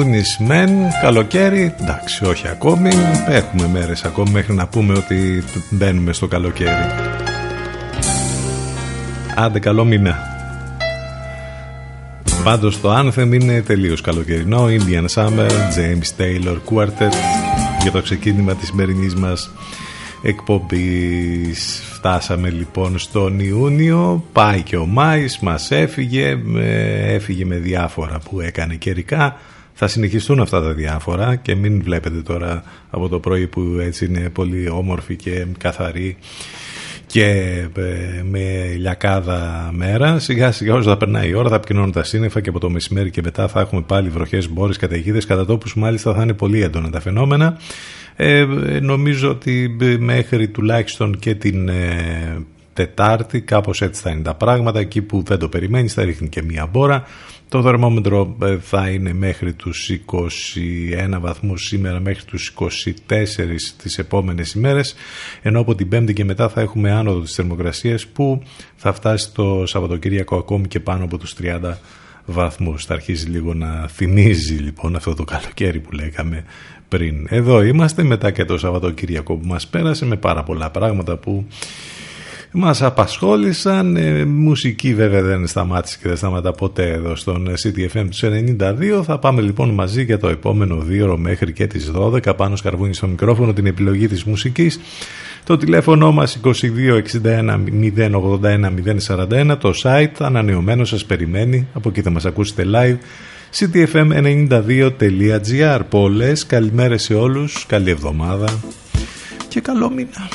Ιούνις μεν, καλοκαίρι, εντάξει όχι ακόμη, έχουμε μέρες ακόμη μέχρι να πούμε ότι μπαίνουμε στο καλοκαίρι. Άντε καλό μήνα. Πάντως το Anthem είναι τελείως καλοκαιρινό, Indian Summer, James Taylor Quartet για το ξεκίνημα της σημερινής μας εκπομπής. Φτάσαμε λοιπόν στον Ιούνιο, πάει και ο Μάης, μας έφυγε, έφυγε με διάφορα που έκανε καιρικά. Θα συνεχιστούν αυτά τα διάφορα και μην βλέπετε τώρα από το πρωί που έτσι είναι πολύ όμορφη και καθαρή και ε, με λιακάδα μέρα. Σιγά σιγά όσο θα περνάει η ώρα θα επικοινωνούν τα σύννεφα και από το μεσημέρι και μετά θα έχουμε πάλι βροχές, μπόρες, καταιγίδες κατά τόπους μάλιστα θα είναι πολύ έντονα τα φαινόμενα. Ε, νομίζω ότι ε, μέχρι τουλάχιστον και την ε, Τετάρτη κάπως έτσι θα είναι τα πράγματα εκεί που δεν το περιμένεις θα ρίχνει και μία μπόρα το θερμόμετρο ε, θα είναι μέχρι τους 21 βαθμούς σήμερα μέχρι τους 24 τις επόμενες ημέρες ενώ από την Πέμπτη και μετά θα έχουμε άνοδο της θερμοκρασίας που θα φτάσει το Σαββατοκύριακο ακόμη και πάνω από τους 30 βαθμούς. Θα αρχίσει λίγο να θυμίζει λοιπόν αυτό το καλοκαίρι που λέγαμε πριν. Εδώ είμαστε μετά και το Σαββατοκύριακο που μας πέρασε με πάρα πολλά πράγματα που μας απασχόλησαν. Ε, μουσική βέβαια δεν σταμάτησε και δεν σταματά ποτέ εδώ στον CTFM του 92. Θα πάμε λοιπόν μαζί για το επόμενο δύο μέχρι και τις 12 πάνω σκαρβούνι στο μικρόφωνο την επιλογή της μουσικής. Το τηλέφωνο μας 2261 081 041 το site ανανεωμένο σας περιμένει από εκεί θα μας ακούσετε live ctfm92.gr Πολλές καλημέρες σε όλους, καλή εβδομάδα και καλό μήνα.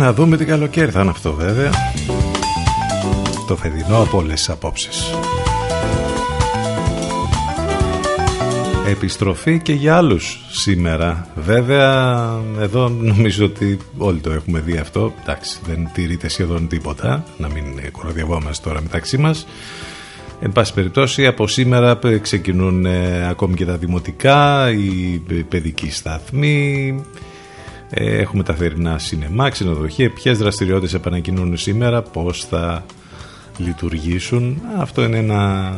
Να δούμε τι καλοκαίρι θα είναι αυτό βέβαια. Το φετινό από όλες τις απόψεις. Επιστροφή και για άλλους σήμερα. Βέβαια, εδώ νομίζω ότι όλοι το έχουμε δει αυτό. Εντάξει, δεν τηρείται σχεδόν τίποτα. Να μην κοροδιαβόμαστε τώρα μεταξύ μας. Εν πάση περιπτώσει, από σήμερα ξεκινούν ε, ακόμη και τα δημοτικά, οι παιδικοί σταθμοί, ε, έχουμε τα θερινά σινεμά, ξενοδοχεία, ποιες δραστηριότητες επανακοινούν σήμερα, πώς θα λειτουργήσουν. Αυτό είναι ένα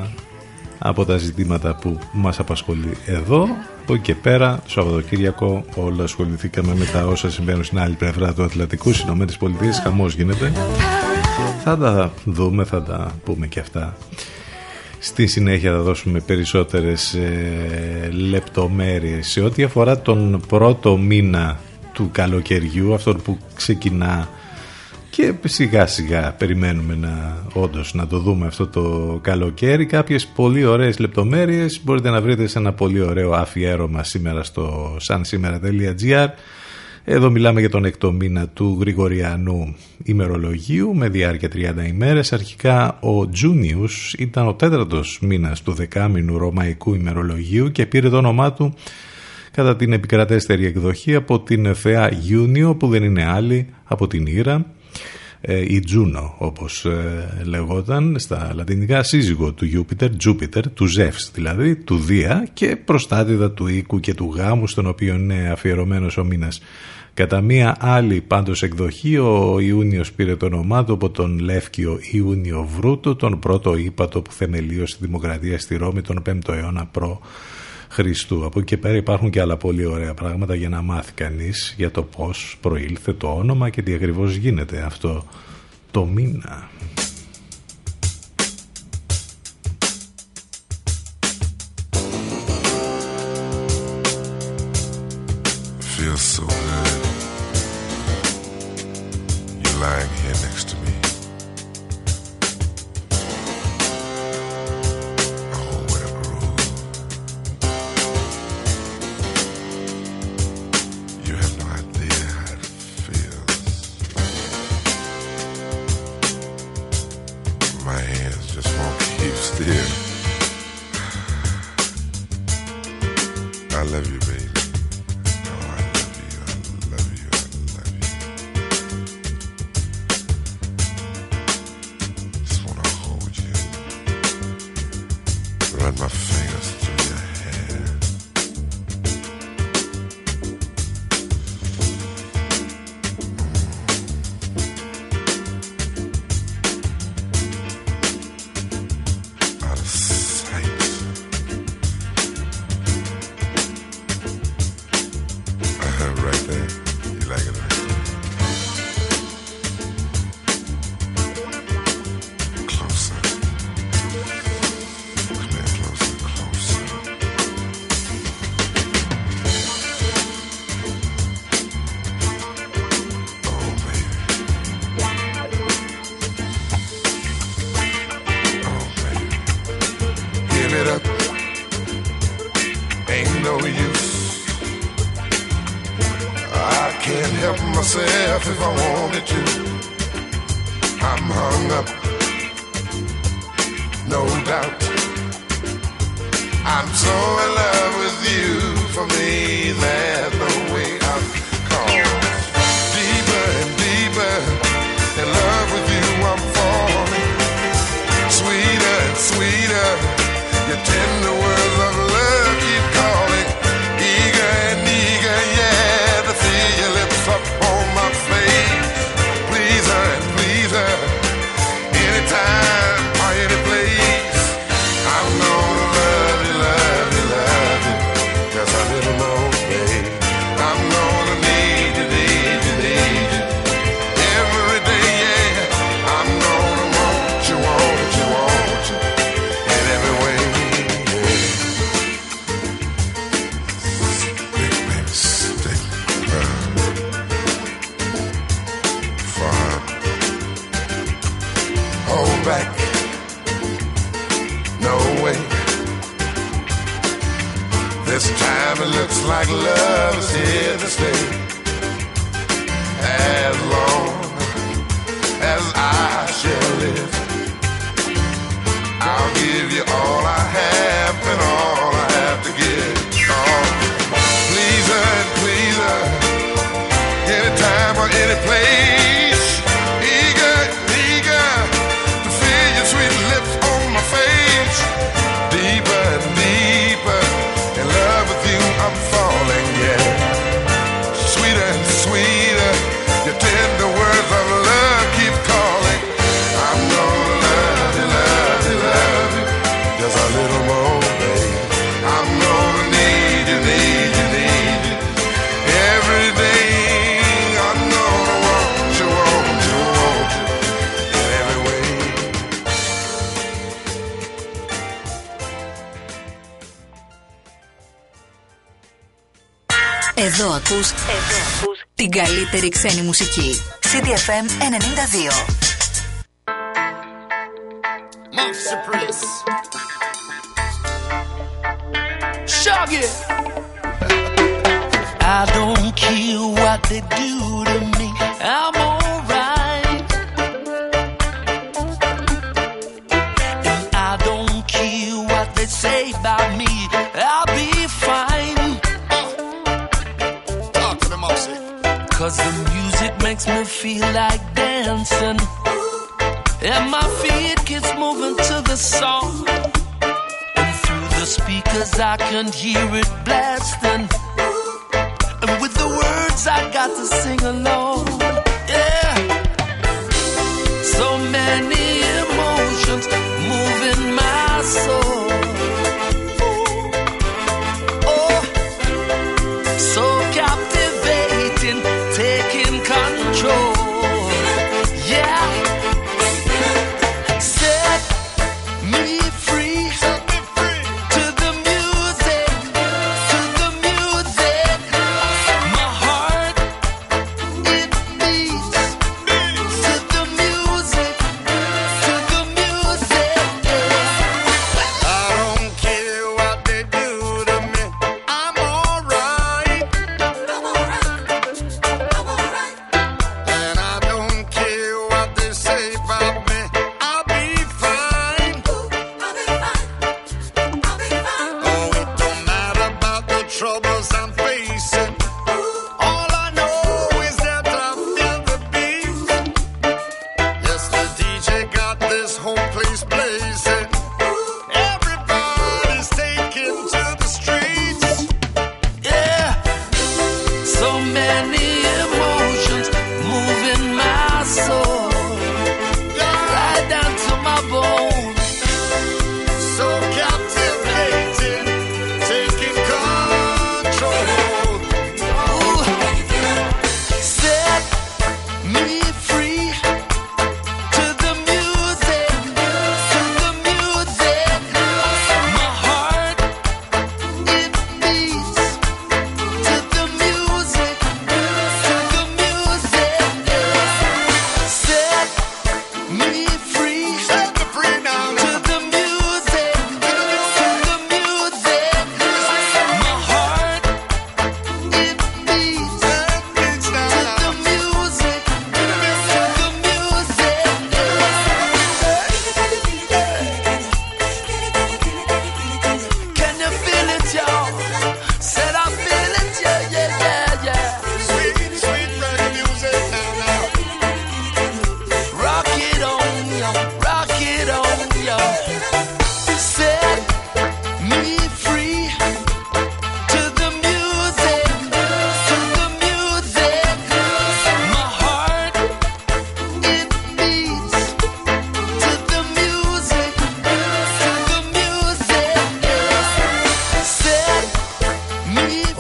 από τα ζητήματα που μας απασχολεί εδώ. Από εκεί και πέρα, το Σαββατοκύριακο, όλα ασχοληθήκαμε με τα όσα συμβαίνουν στην άλλη πλευρά του Ατλαντικού, στις ΗΠΑ. Χαμός γίνεται. Θα τα δούμε, θα τα πούμε και αυτά. Στη συνέχεια θα δώσουμε περισσότερες ε, λεπτομέρειες σε ό,τι αφορά τον πρώτο μήνα του καλοκαιριού, αυτόν που ξεκινά και σιγά σιγά περιμένουμε να όντως να το δούμε αυτό το καλοκαίρι. Κάποιες πολύ ωραίες λεπτομέρειες. Μπορείτε να βρείτε σε ένα πολύ ωραίο αφιέρωμα σήμερα στο sansimera.gr εδώ μιλάμε για τον έκτο μήνα του Γρηγοριανού ημερολογίου με διάρκεια 30 ημέρες. Αρχικά ο Τζούνιους ήταν ο τέταρτος μήνας του δεκάμινου ρωμαϊκού ημερολογίου και πήρε το όνομά του κατά την επικρατέστερη εκδοχή από την θεά Γιούνιο που δεν είναι άλλη από την Ήρα ε, η Τζούνο όπως ε, λεγόταν στα λατινικά σύζυγο του Γιούπιτερ, Τζούπιτερ, του Ζεύς δηλαδή, του Δία και προστάτηδα του οίκου και του γάμου στον οποίο είναι αφιερωμένος ο μήνας. Κατά μία άλλη πάντως εκδοχή ο Ιούνιος πήρε το όνομά του από τον Λεύκιο Ιούνιο Βρούτο, τον πρώτο ύπατο που θεμελίωσε τη δημοκρατία στη Ρώμη τον 5ο αιώνα προ Χριστού. Από εκεί και πέρα υπάρχουν και άλλα πολύ ωραία πράγματα για να μάθει κανείς για το πώς προήλθε το όνομα και τι ακριβώς γίνεται αυτό το μήνα. Feels so good. You're lying καλύτερη ξένη μουσική. CDFM 92. Shaggy. I don't care what they do to me. I'm makes me feel like dancing. And my feet keeps moving to the song. And through the speakers I can hear it blasting. And with the words I got to sing along. Yeah. So many emotions moving my soul.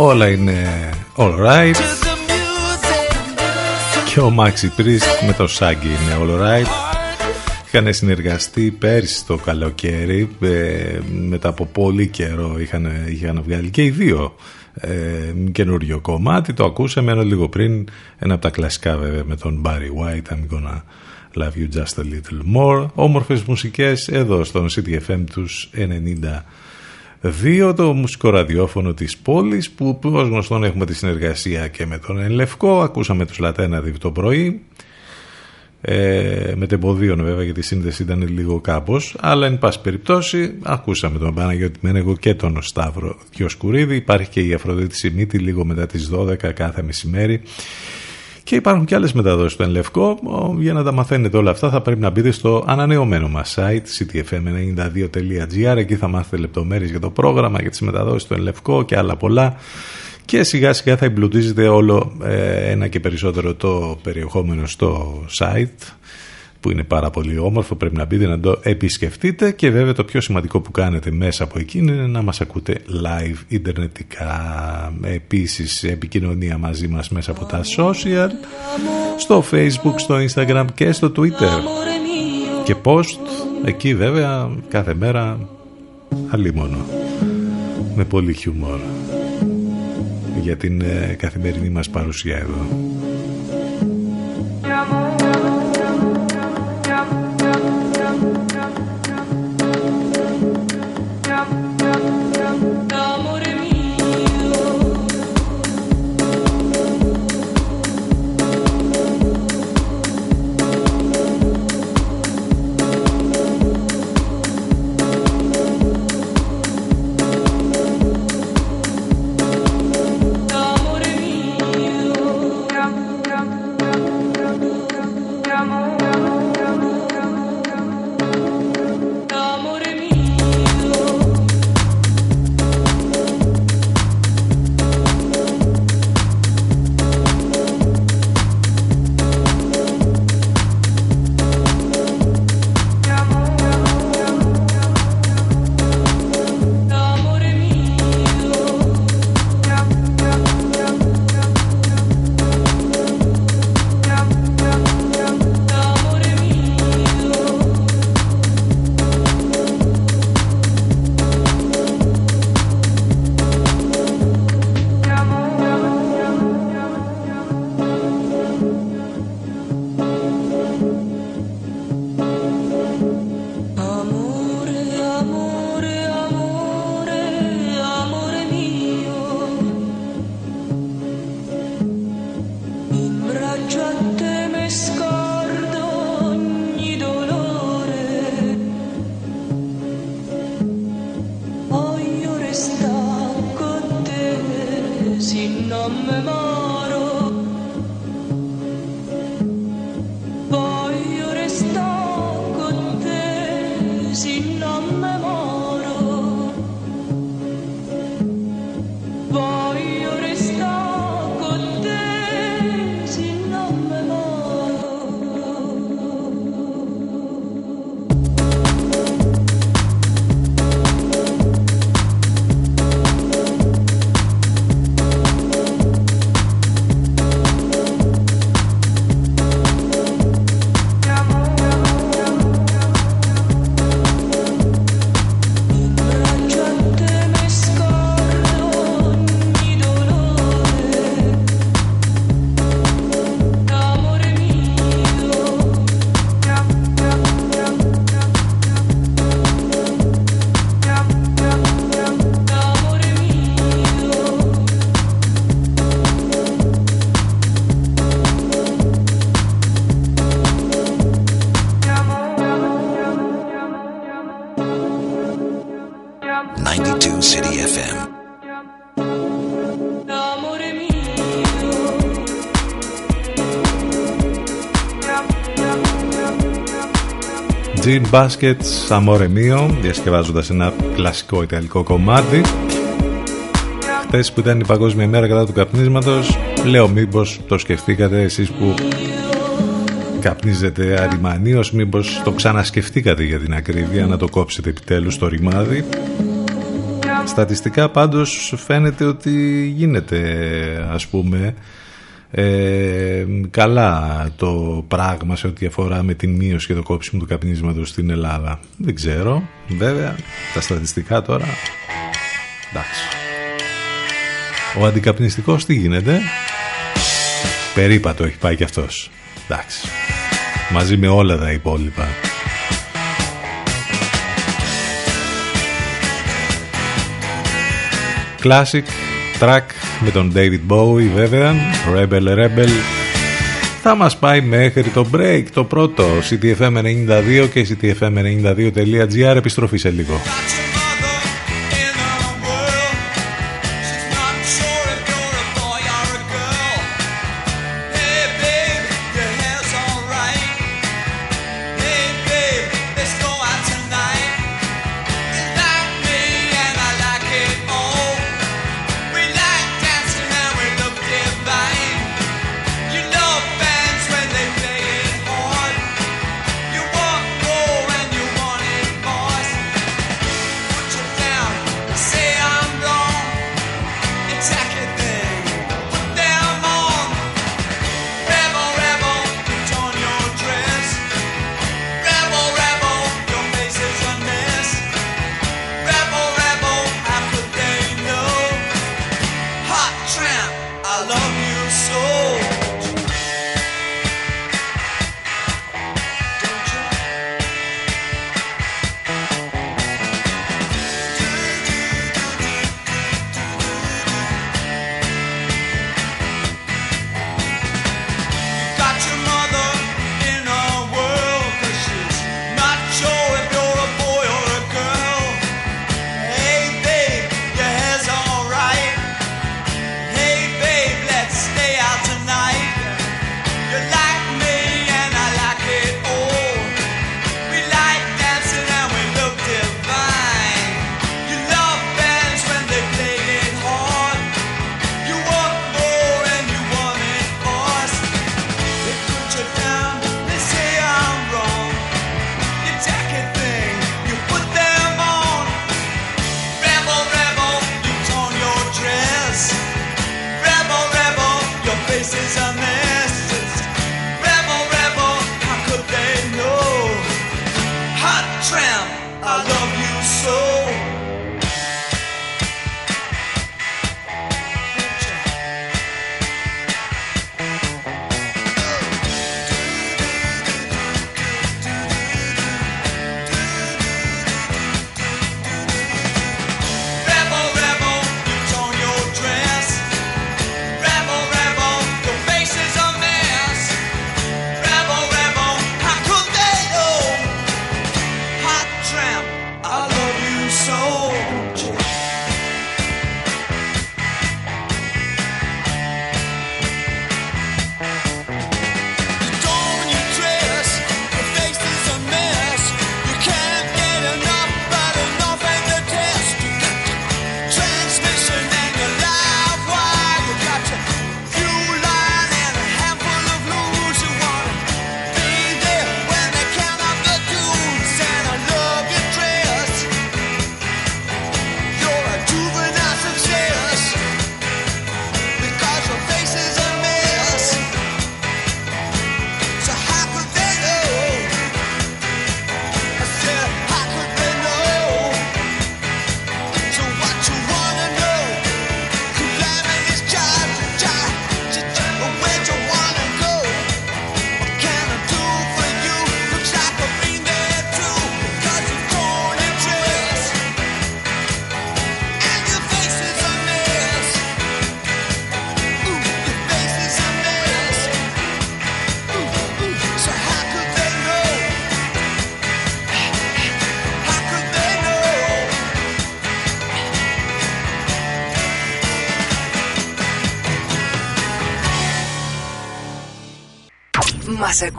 Όλα είναι alright και ο Μάξι Πρίστ με το Σάγκη είναι alright είχαν συνεργαστεί πέρσι το καλοκαίρι ε, μετά από πολύ καιρό είχαν, είχαν βγάλει και οι δύο ε, καινούριο κομμάτι. Το ακούσαμε ένα λίγο πριν ένα από τα κλασικά βέβαια με τον Barry White I'm gonna love you just a little more. Όμορφες μουσικές εδώ στον CTFM τους 90 2, το μουσικό ραδιόφωνο της πόλης που ως γνωστόν έχουμε τη συνεργασία και με τον Ελευκό. Ακούσαμε τους Λατέναδη το πρωί. Ε, με τεμποδίων βέβαια γιατί η σύνδεση ήταν λίγο κάπως αλλά εν πάση περιπτώσει ακούσαμε τον Παναγιώτη Μένεγο και τον Σταύρο Διοσκουρίδη υπάρχει και η Αφροδίτη Σιμίτη λίγο μετά τις 12 κάθε μεσημέρι και υπάρχουν και άλλες μεταδόσεις του Ενλευκό. Για να τα μαθαίνετε όλα αυτά θα πρέπει να μπείτε στο ανανεωμένο μας site ctfm92.gr. Εκεί θα μάθετε λεπτομέρειες για το πρόγραμμα, για τις μεταδόσεις του Ενλευκό και άλλα πολλά. Και σιγά σιγά θα εμπλουτίζετε όλο ε, ένα και περισσότερο το περιεχόμενο στο site που είναι πάρα πολύ όμορφο, πρέπει να μπείτε να το επισκεφτείτε. Και βέβαια το πιο σημαντικό που κάνετε μέσα από εκεί είναι να μας ακούτε live ιντερνετικά. Επίσης επικοινωνία μαζί μας μέσα από τα social στο facebook, στο instagram και στο twitter. Και post εκεί βέβαια κάθε μέρα αλίμονο με πολύ χιούμορ για την ε, καθημερινή μας παρουσία εδώ. Gin Baskets Amore Mio διασκευάζοντας ένα κλασικό ιταλικό κομμάτι. Χθες που ήταν η Παγκόσμια Μέρα κατά του καπνίσματος λέω μήπως το σκεφτήκατε εσείς που καπνίζετε αριμανίως μήπως το ξανασκεφτήκατε για την ακρίβεια να το κόψετε επιτέλους το ρημάδι. Στατιστικά πάντως φαίνεται ότι γίνεται ας πούμε ε, καλά το πράγμα σε ό,τι αφορά με την μείωση και το κόψιμο του καπνίσματος στην Ελλάδα. Δεν ξέρω. Βέβαια, τα στατιστικά τώρα... Εντάξει. Ο αντικαπνιστικός τι γίνεται; Περίπατο έχει πάει κι αυτός. Εντάξει. Μαζί με όλα τα υπόλοιπα. classic track με τον David Bowie βέβαια, Rebel Rebel. Θα μας πάει μέχρι το break, το πρώτο, CTFM92 και CTFM92.gr, επιστροφή σε λίγο.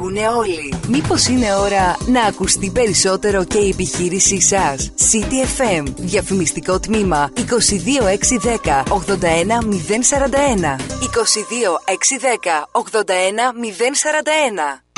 Ακούνε όλοι. Μήπως είναι ώρα να ακουστεί περισσότερο και η επιχείρησή σας; CTFM. Διαφημιστικό τμήμα 22610 81041. 22610 81041.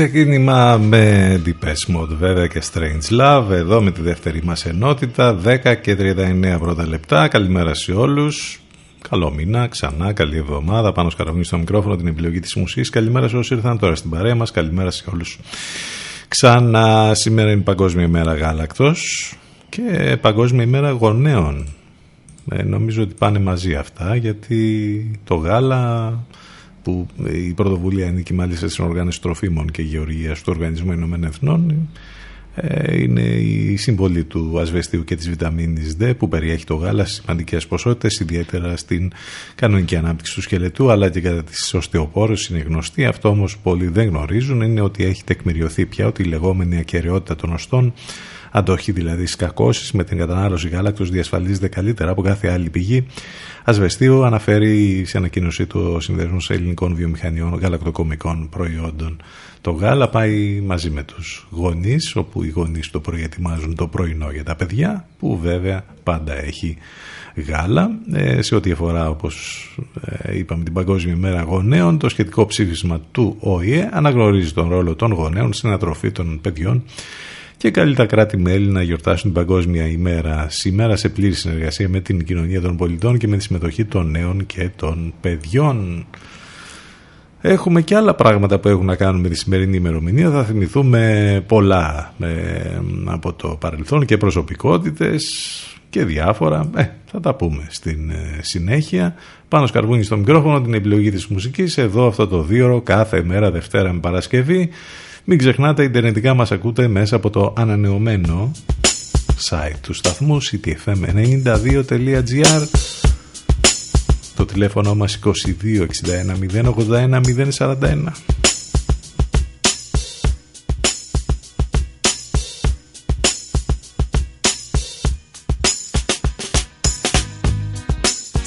Ξεκίνημα με Deepest Mode βέβαια και Strange Love εδώ με τη δεύτερη μας ενότητα 10 και 39 πρώτα λεπτά. Καλημέρα σε όλους. Καλό μήνα, ξανά, καλή εβδομάδα. Πάνω σκαραβνή στο μικρόφωνο την επιλογή της μουσικής. Καλημέρα σε όσοι ήρθαν τώρα στην παρέα μας. Καλημέρα σε όλους. Ξανά σήμερα είναι Παγκόσμια ημέρα γάλακτος Και Παγκόσμια ημέρα γονέων. Ε, Νομίζω ότι πάνε μαζί αυτά Γιατί το γάλα που η πρωτοβουλία ανήκει μάλιστα στην οργάνωση τροφίμων και γεωργίας του Οργανισμού Ηνωμένων Εθνών ε, είναι η συμβολή του ασβεστίου και της βιταμίνης D που περιέχει το γάλα σε σημαντικές ποσότητες ιδιαίτερα στην κανονική ανάπτυξη του σκελετού αλλά και κατά τις οστεοπόρες είναι γνωστή. Αυτό όμως πολλοί δεν γνωρίζουν είναι ότι έχει τεκμηριωθεί πια ότι η λεγόμενη ακαιρεότητα των οστών αντοχή δηλαδή στι κακώσει με την κατανάλωση γάλακτος διασφαλίζεται καλύτερα από κάθε άλλη πηγή. Ασβεστίου αναφέρει σε ανακοίνωσή του ο Συνδέσμο Ελληνικών Βιομηχανιών Γαλακτοκομικών Προϊόντων. Το γάλα πάει μαζί με τους γονείς, όπου οι γονείς το προετοιμάζουν το πρωινό για τα παιδιά, που βέβαια πάντα έχει γάλα. Ε, σε ό,τι αφορά, όπως ε, είπαμε, την Παγκόσμια ημέρα γονέων, το σχετικό ψήφισμα του ΟΗΕ αναγνωρίζει τον ρόλο των γονέων στην ανατροφή των παιδιών και καλεί τα κράτη-μέλη να γιορτάσουν την Παγκόσμια ημέρα σήμερα σε πλήρη συνεργασία με την κοινωνία των πολιτών και με τη συμμετοχή των νέων και των παιδιών. Έχουμε και άλλα πράγματα που έχουν να κάνουν με τη σημερινή ημερομηνία. Θα θυμηθούμε πολλά ε, από το παρελθόν και προσωπικότητες και διάφορα. Ε, θα τα πούμε στην ε, συνέχεια. Πάνω σκαρβούνι στο μικρόφωνο την επιλογή της μουσικής. Εδώ αυτό το δύο κάθε μέρα Δευτέρα με Παρασκευή. Μην ξεχνάτε, ιντερνετικά μας ακούτε μέσα από το ανανεωμένο site του σταθμού ctfm92.gr το τηλέφωνο μας 2261 081 041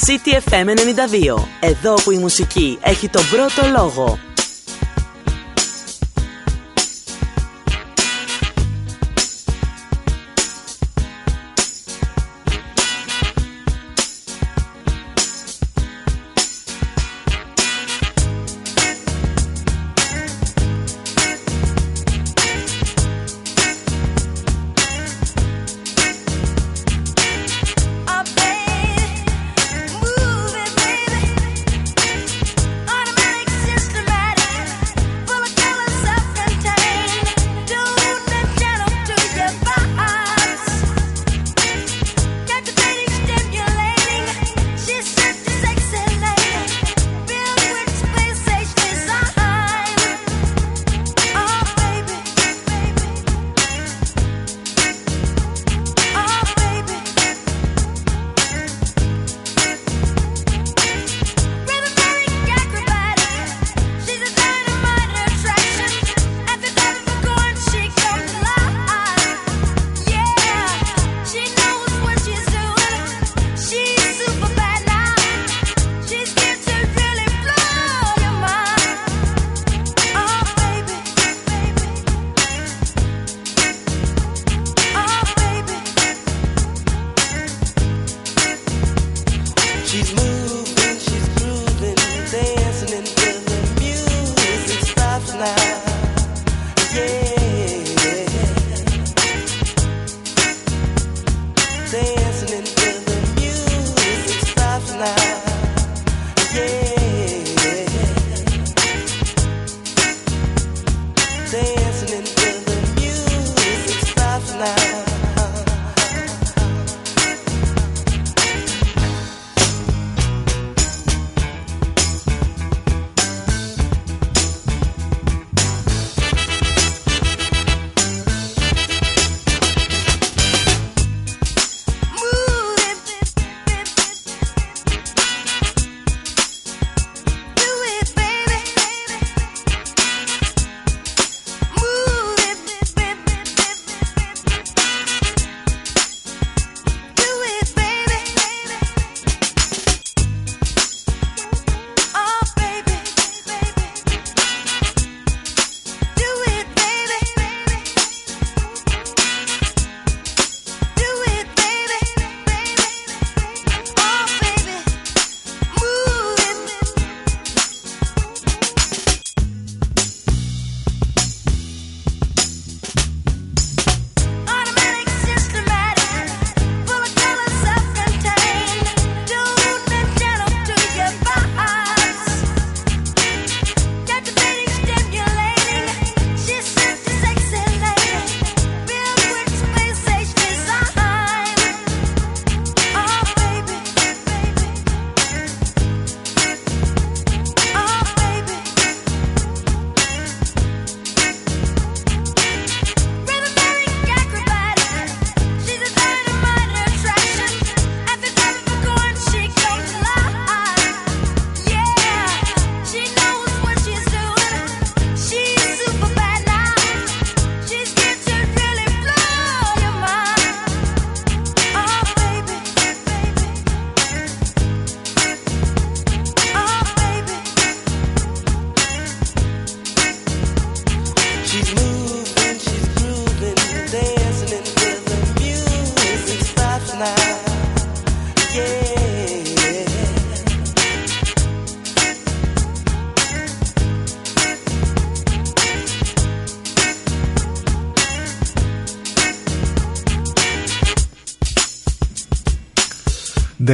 CTFM 92. Εδώ που η μουσική έχει τον πρώτο λόγο.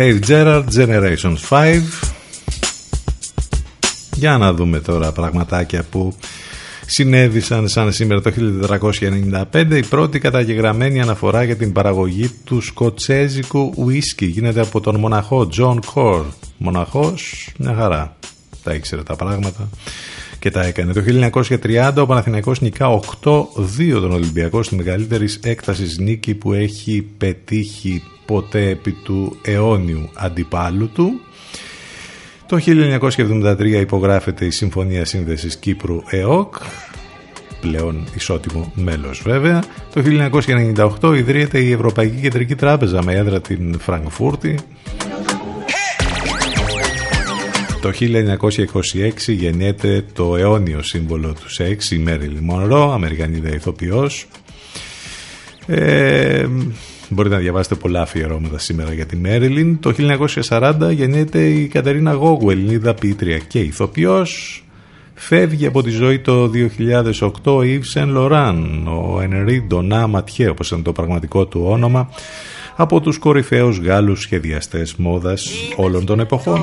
Dave Gerard Generation 5 Για να δούμε τώρα πραγματάκια που συνέβησαν σαν σήμερα το 1495 η πρώτη καταγεγραμμένη αναφορά για την παραγωγή του σκοτσέζικου ουίσκι. Γίνεται από τον μοναχό John Core μοναχός μια χαρά. Τα ήξερε τα πράγματα και τα έκανε. Το 1930 ο Παναθηναϊκός νικά 8-2 τον Ολυμπιακό στη μεγαλύτερη έκτασης νίκη που έχει πετύχει ποτέ επί του αιώνιου αντιπάλου του. Το 1973 υπογράφεται η Συμφωνία Σύνδεσης Κύπρου ΕΟΚ, πλέον ισότιμο μέλος βέβαια. Το 1998 ιδρύεται η Ευρωπαϊκή Κεντρική Τράπεζα με έδρα την Φραγκφούρτη. Το 1926 γεννιέται το αιώνιο σύμβολο του σεξ, η Μέριλ Μονρό, Αμερικανίδα ηθοποιός. Ε, Μπορείτε να διαβάσετε πολλά αφιερώματα σήμερα για τη Μέριλιν. Το 1940 γεννιέται η Κατερίνα Γόγου, Ελληνίδα πίτρια και ηθοποιός. Φεύγει από τη ζωή το 2008 ο Yves Saint Laurent, ο Ενρή Ντονά Ματιέ, όπως είναι το πραγματικό του όνομα, από τους κορυφαίους Γάλλους σχεδιαστές μόδας όλων των εποχών.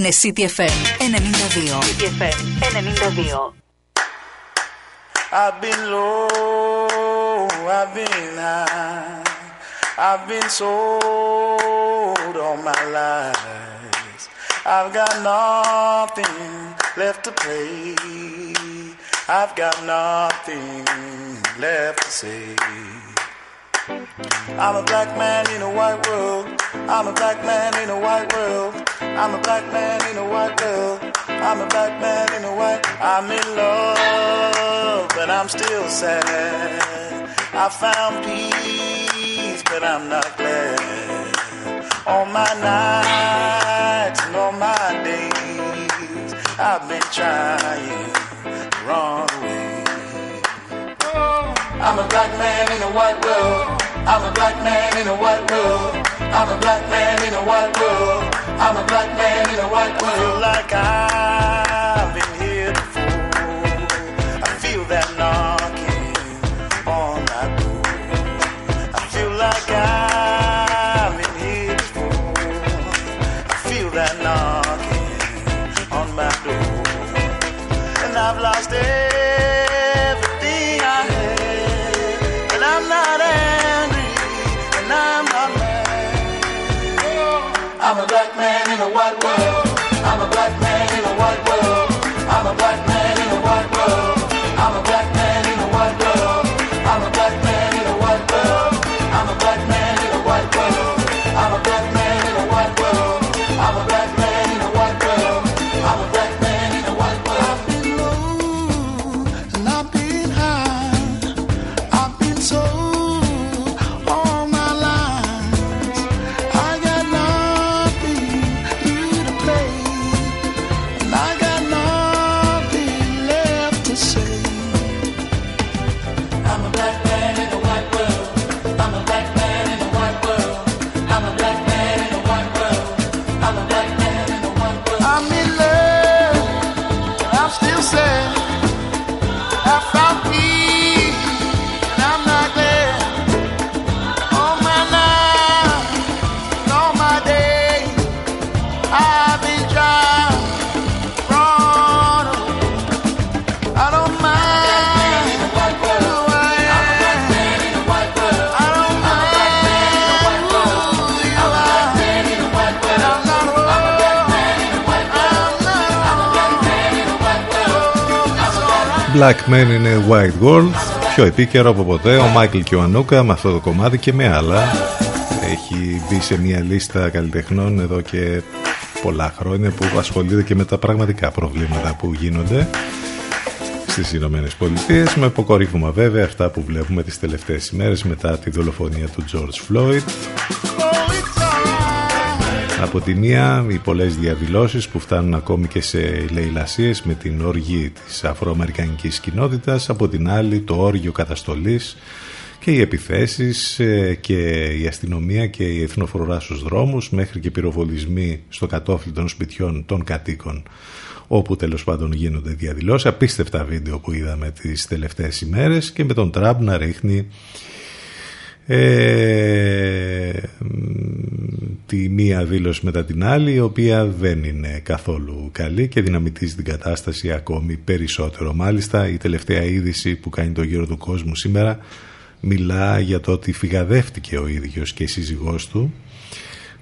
είναι CTFM 92. CTFM 92. I've been low, I've been high, I've been sold all my life. I've got nothing left to play. I've got nothing left to say. I'm a black man in a white world. I'm a black man in a white world. I'm a black man in a white world. I'm a black man in a white. I'm in love, but I'm still sad. I found peace, but I'm not glad. All my nights and all my days, I've been trying to run away. I'm a black man in a white world. I'm a black man in a white world. I'm a black man in a white world. I'm a black man in a white world. Like I've What? one Black Men in a White World πιο επίκαιρο από ποτέ ο Μάικλ Κιουανούκα με αυτό το κομμάτι και με άλλα. Έχει μπει σε μια λίστα καλλιτεχνών εδώ και πολλά χρόνια που ασχολείται και με τα πραγματικά προβλήματα που γίνονται στις Ηνωμένες Πολιτείες. Με αποκορύφωμα βέβαια αυτά που βλέπουμε τις τελευταίες ημέρες μετά τη δολοφονία του George Floyd από τη μία οι πολλές διαδηλώσεις που φτάνουν ακόμη και σε λαιλασίες με την οργή της αφροαμερικανικής κοινότητας, από την άλλη το όργιο καταστολής και οι επιθέσεις ε, και η αστυνομία και η εθνοφρουρά στους δρόμους μέχρι και πυροβολισμοί στο κατόφλι των σπιτιών των κατοίκων όπου τέλος πάντων γίνονται διαδηλώσεις. Απίστευτα βίντεο που είδαμε τις τελευταίες ημέρες και με τον Τραμπ να ρίχνει ε, τη μία δήλωση μετά την άλλη η οποία δεν είναι καθόλου καλή και δυναμητίζει την κατάσταση ακόμη περισσότερο. Μάλιστα η τελευταία είδηση που κάνει το γύρο του κόσμου σήμερα μιλά για το ότι φυγαδεύτηκε ο ίδιος και η σύζυγός του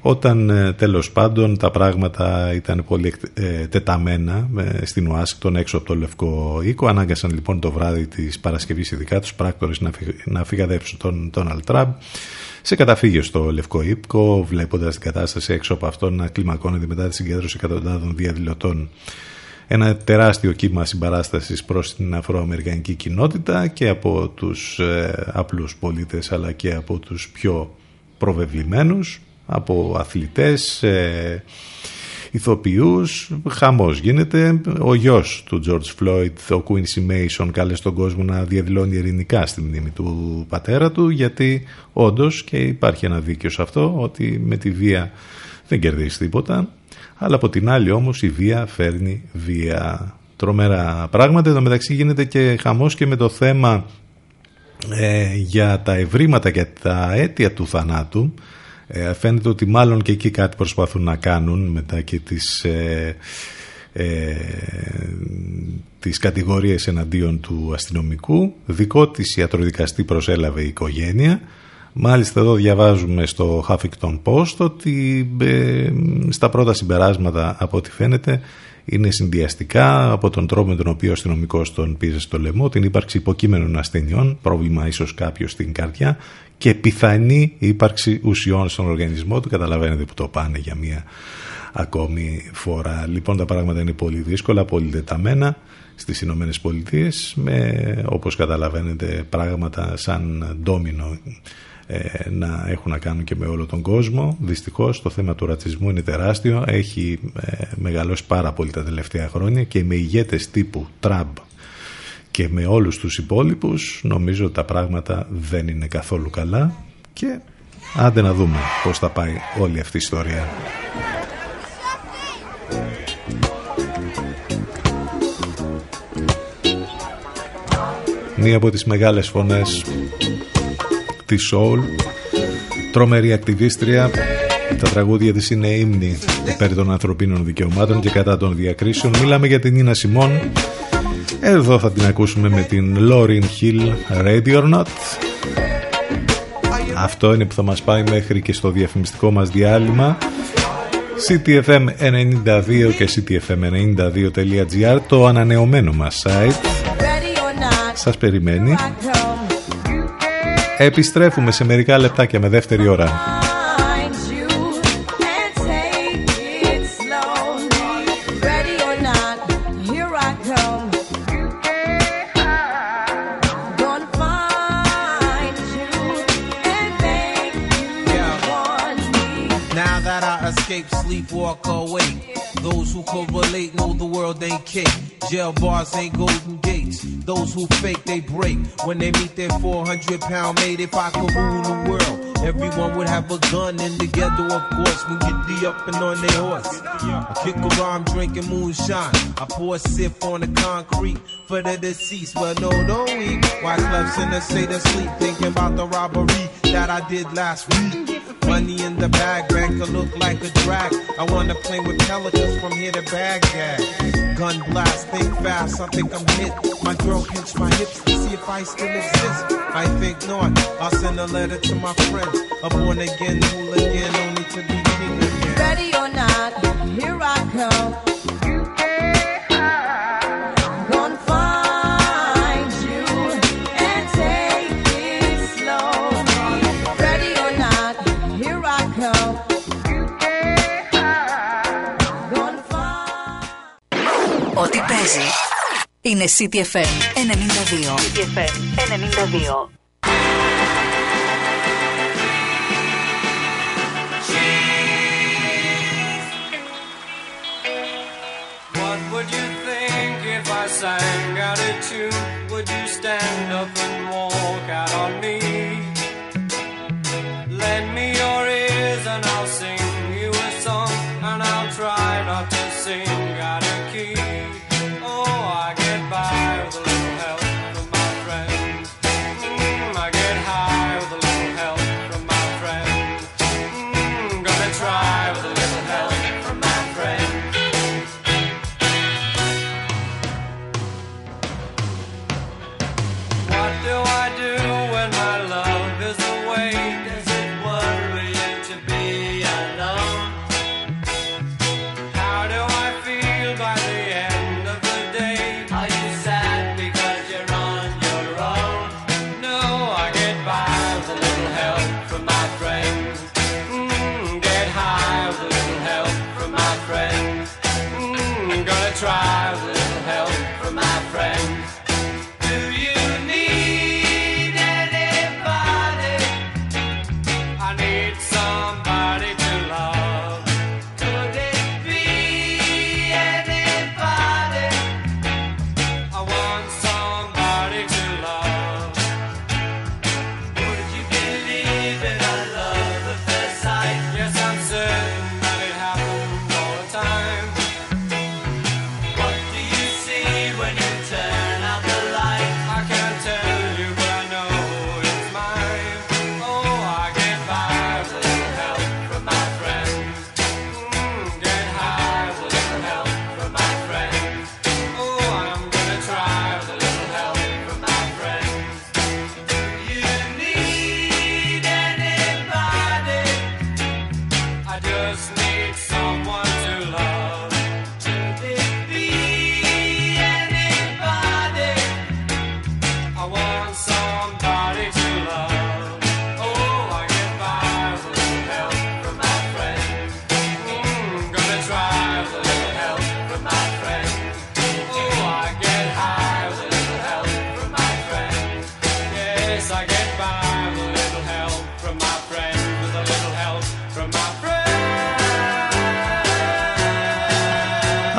όταν ε, τέλος πάντων τα πράγματα ήταν πολύ ε, τεταμένα ε, στην Ουάσιγκτον έξω από το Λευκό Οίκο ανάγκασαν λοιπόν το βράδυ της Παρασκευής ειδικά τους πράκτορες να, φυ, να φυγαδεύσουν τον, τον Αλτράμπ. Σε καταφύγιο στο Λευκό Ήπκο, βλέποντας την κατάσταση έξω από αυτό να κλιμακώνεται μετά τη συγκέντρωση εκατοντάδων διαδηλωτών. Ένα τεράστιο κύμα συμπαράστασης προς την αφροαμερικανική κοινότητα και από τους ε, απλούς πολίτες αλλά και από τους πιο προβεβλημένους, από αθλητές, ε, ηθοποιούς, χαμός γίνεται. Ο γιος του George Floyd, ο Quincy Mason, κάλεσε τον κόσμο να διαδηλώνει ειρηνικά στη μνήμη του πατέρα του, γιατί όντως και υπάρχει ένα δίκαιο σε αυτό, ότι με τη βία δεν κερδίζει τίποτα, αλλά από την άλλη όμως η βία φέρνει βία. Τρομερά πράγματα, εδώ μεταξύ γίνεται και χαμός και με το θέμα ε, για τα ευρήματα και τα αίτια του θανάτου ε, φαίνεται ότι μάλλον και εκεί κάτι προσπαθούν να κάνουν μετά και τις, ε, ε, τις κατηγορίες εναντίον του αστυνομικού. Δικό της ιατροδικαστή προσέλαβε η οικογένεια. Μάλιστα εδώ διαβάζουμε στο Huffington Post ότι ε, στα πρώτα συμπεράσματα από ό,τι φαίνεται είναι συνδυαστικά από τον τρόπο με τον οποίο ο αστυνομικός τον πήρε στο λαιμό, την ύπαρξη υποκείμενων ασθενειών, πρόβλημα ίσως κάποιο στην καρδιά και πιθανή ύπαρξη ουσιών στον οργανισμό του. Καταλαβαίνετε που το πάνε για μία ακόμη φορά. Λοιπόν τα πράγματα είναι πολύ δύσκολα, πολύ δεταμένα στις Ηνωμένες Πολιτείες με όπως καταλαβαίνετε πράγματα σαν ντόμινο ε, να έχουν να κάνουν και με όλο τον κόσμο. Δυστυχώς το θέμα του ρατσισμού είναι τεράστιο, έχει ε, μεγαλώσει πάρα πολύ τα τελευταία χρόνια και με ηγέτες τύπου Τραμπ και με όλους τους υπόλοιπους νομίζω ότι τα πράγματα δεν είναι καθόλου καλά και άντε να δούμε πώς θα πάει όλη αυτή η ιστορία. Μία από τις μεγάλες φωνές τη Soul. Τρομερή ακτιβίστρια. Τα τραγούδια της είναι ύμνη υπέρ των ανθρωπίνων δικαιωμάτων και κατά των διακρίσεων. Μιλάμε για την Νίνα Σιμών. Εδώ θα την ακούσουμε με την Lauryn Hill Ready or Not. Αυτό είναι που θα μας πάει μέχρι και στο διαφημιστικό μας διάλειμμα. CTFM92 και CTFM92.gr το ανανεωμένο μας site. Σας περιμένει Επιστρέφουμε σε μερικά λεπτάκια με δεύτερη ώρα. walk away. Those who correlate know the world ain't cake. Jail bars ain't golden gates. Those who fake, they break. When they meet their 400 pound mate, if I could rule the world, everyone would have a gun. And together, of course, we get the up and on their horse. I kick around drinking moonshine. I pour a sip on the concrete for the deceased. Well, no, don't. Why clubs in the state of sleep, thinking about the robbery that I did last week. Money in the bag, bank could look like a drag. I wanna play with pelicans from here to Baghdad. Gun blast, think fast, I think I'm hit. My girl pinch my hips to see if I still exist. I think not. I'll send a letter to my friends. A born again only to be king again. Ready or not, here I come. Είναι CTFM 92. CTFM 92. would you think if I sang out a tune? Would you stand up and walk out on me?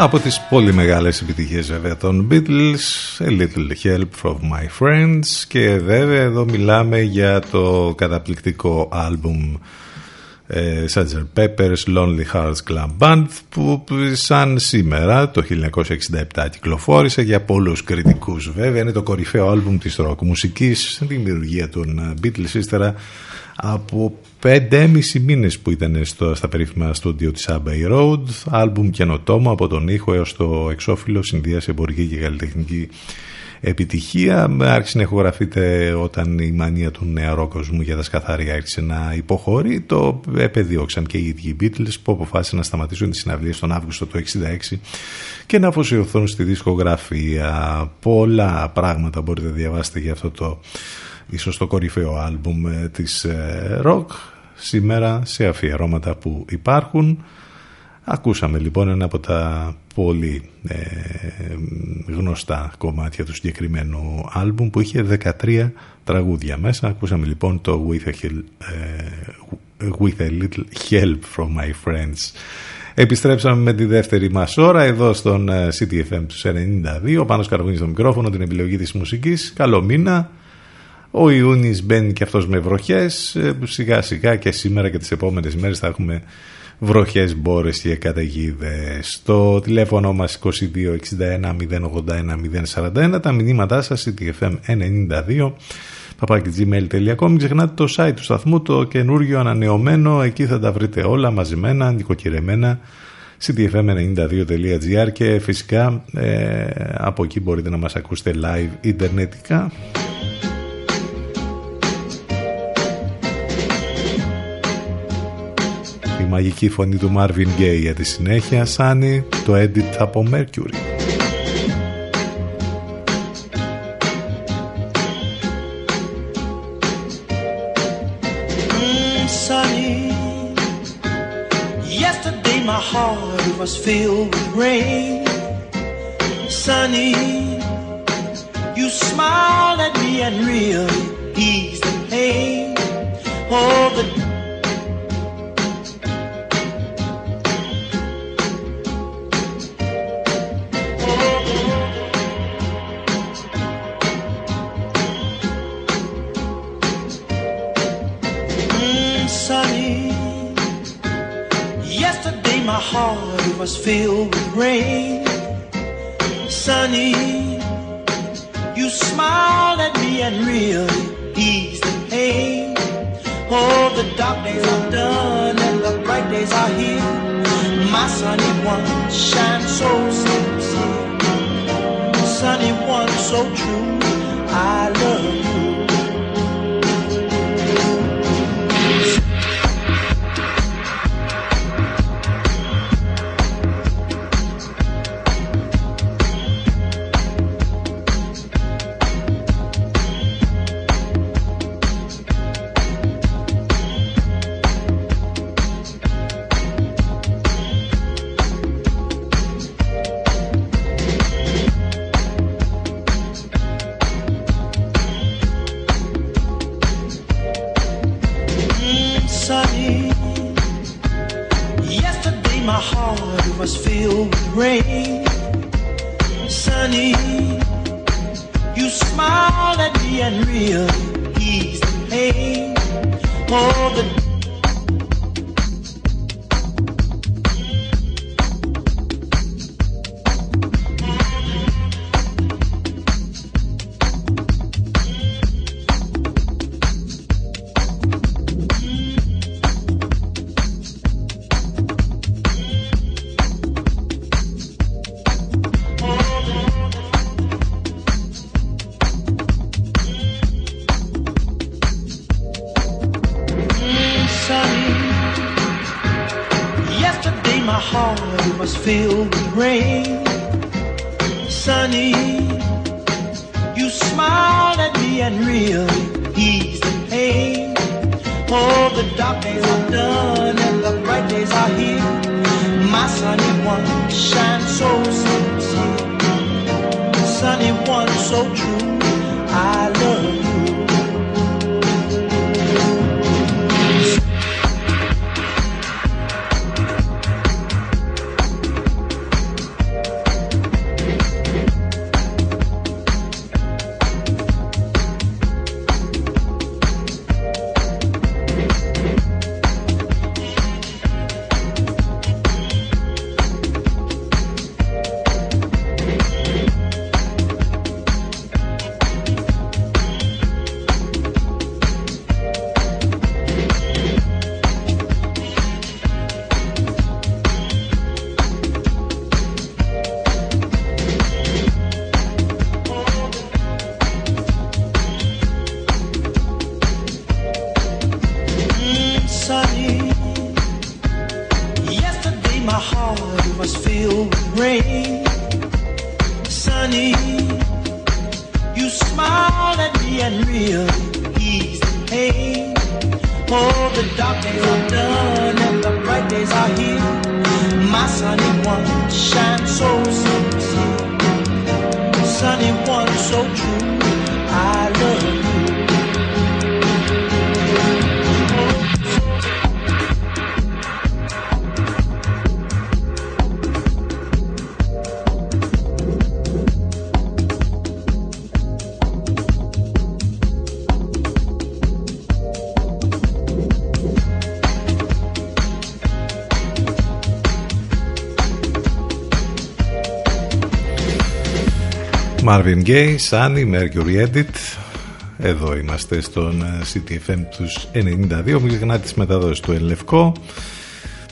Από τις πολύ μεγάλες επιτυχίες βέβαια των Beatles A Little Help from My Friends και βέβαια εδώ μιλάμε για το καταπληκτικό άλμπουμ ε, Sgt. Pepper's Lonely Hearts Club Band που σαν σήμερα το 1967 κυκλοφόρησε για πολλούς κριτικούς βέβαια είναι το κορυφαίο άλμπουμ της ροκ μουσικής δημιουργία των Beatles ύστερα από πέντε-έμισι μήνες που ήταν στο, στα περίφημα στούντιο της Abbey Road άλμπουμ καινοτόμο από τον ήχο έως το εξώφυλλο συνδύασε εμπορική και καλλιτεχνική επιτυχία. Άρχισε να ηχογραφείται όταν η μανία του νεαρόκοσμου για τα σκαθάρια άρχισε να υποχωρεί. Το επεδίωξαν και οι ίδιοι οι Beatles που αποφάσισαν να σταματήσουν τις συναυλίες τον Αύγουστο του 1966 και να αφοσιωθούν στη δισκογραφία. Πολλά πράγματα μπορείτε να διαβάσετε για αυτό το ίσως το κορυφαίο άλμπουμ ε, της ροκ σήμερα σε αφιερώματα που υπάρχουν. Ακούσαμε λοιπόν ένα από τα πολύ ε, γνωστά κομμάτια του συγκεκριμένου άλμπουμ που είχε 13 τραγούδια μέσα. Ακούσαμε λοιπόν το With a, ε, with a Little Help from My Friends. Επιστρέψαμε με τη δεύτερη μας ώρα εδώ στον CTFM του 92. Ο Πάνος Καρβούνης στο μικρόφωνο, την επιλογή της μουσικής. Καλό μήνα. Ο Ιούνις μπαίνει και αυτός με βροχές. Ε, σιγά σιγά και σήμερα και τις επόμενες μέρες θα έχουμε βροχές, μπόρες και καταιγίδες. Στο τηλέφωνο μας 2261 081 041 τα μηνύματά σας ctfm92 papakigmail.com Μην ξεχνάτε το site του σταθμού, το καινούργιο ανανεωμένο, εκεί θα τα βρείτε όλα μαζεμένα, νοικοκυρεμένα ctfm92.gr και φυσικά ε, από εκεί μπορείτε να μας ακούσετε live ιντερνετικά μαγική φωνή του Marvin Gaye για τη συνέχεια Σάνι το edit από Mercury Yesterday my heart was filled with rain Sunny You smiled at me and really eased the pain Oh the was filled with rain. Sunny, you smiled at me and really eased the pain. Oh, the dark days are done and the bright days are here. My sunny one shines so sincere. Sunny one so true. I love you. was filled with rain, sunny. You smiled at me and really eased the pain. All the dark days are done and the bright days are here. My sunny one shines so sincere, sunny one so true. I Marvin Gaye, Sunny, Mercury Edit. Εδώ είμαστε στον ε, CTFM τους 92. Μην ξεχνάτε τις μεταδόσεις του Ελευκό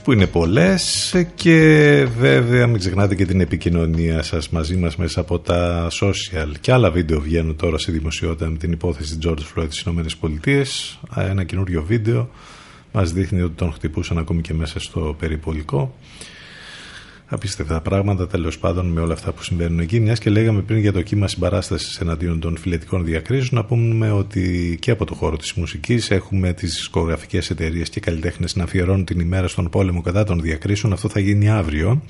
που είναι πολλές και βέβαια μην ξεχνάτε και την επικοινωνία σας μαζί μας μέσα από τα social και άλλα βίντεο βγαίνουν τώρα σε δημοσιότητα με την υπόθεση George Floyd στις ΗΠΑ ένα καινούριο βίντεο μας δείχνει ότι τον χτυπούσαν ακόμη και μέσα στο περιπολικό απίστευτα πράγματα τέλος πάντων με όλα αυτά που συμβαίνουν εκεί. Μιας και λέγαμε πριν για το κύμα συμπαράστασης εναντίον των φιλετικών διακρίσεων, να πούμε ότι και από το χώρο της μουσικής έχουμε τις δισκογραφικέ εταιρείες και καλλιτέχνες να αφιερώνουν την ημέρα στον πόλεμο κατά των διακρίσεων. Αυτό θα γίνει αύριο.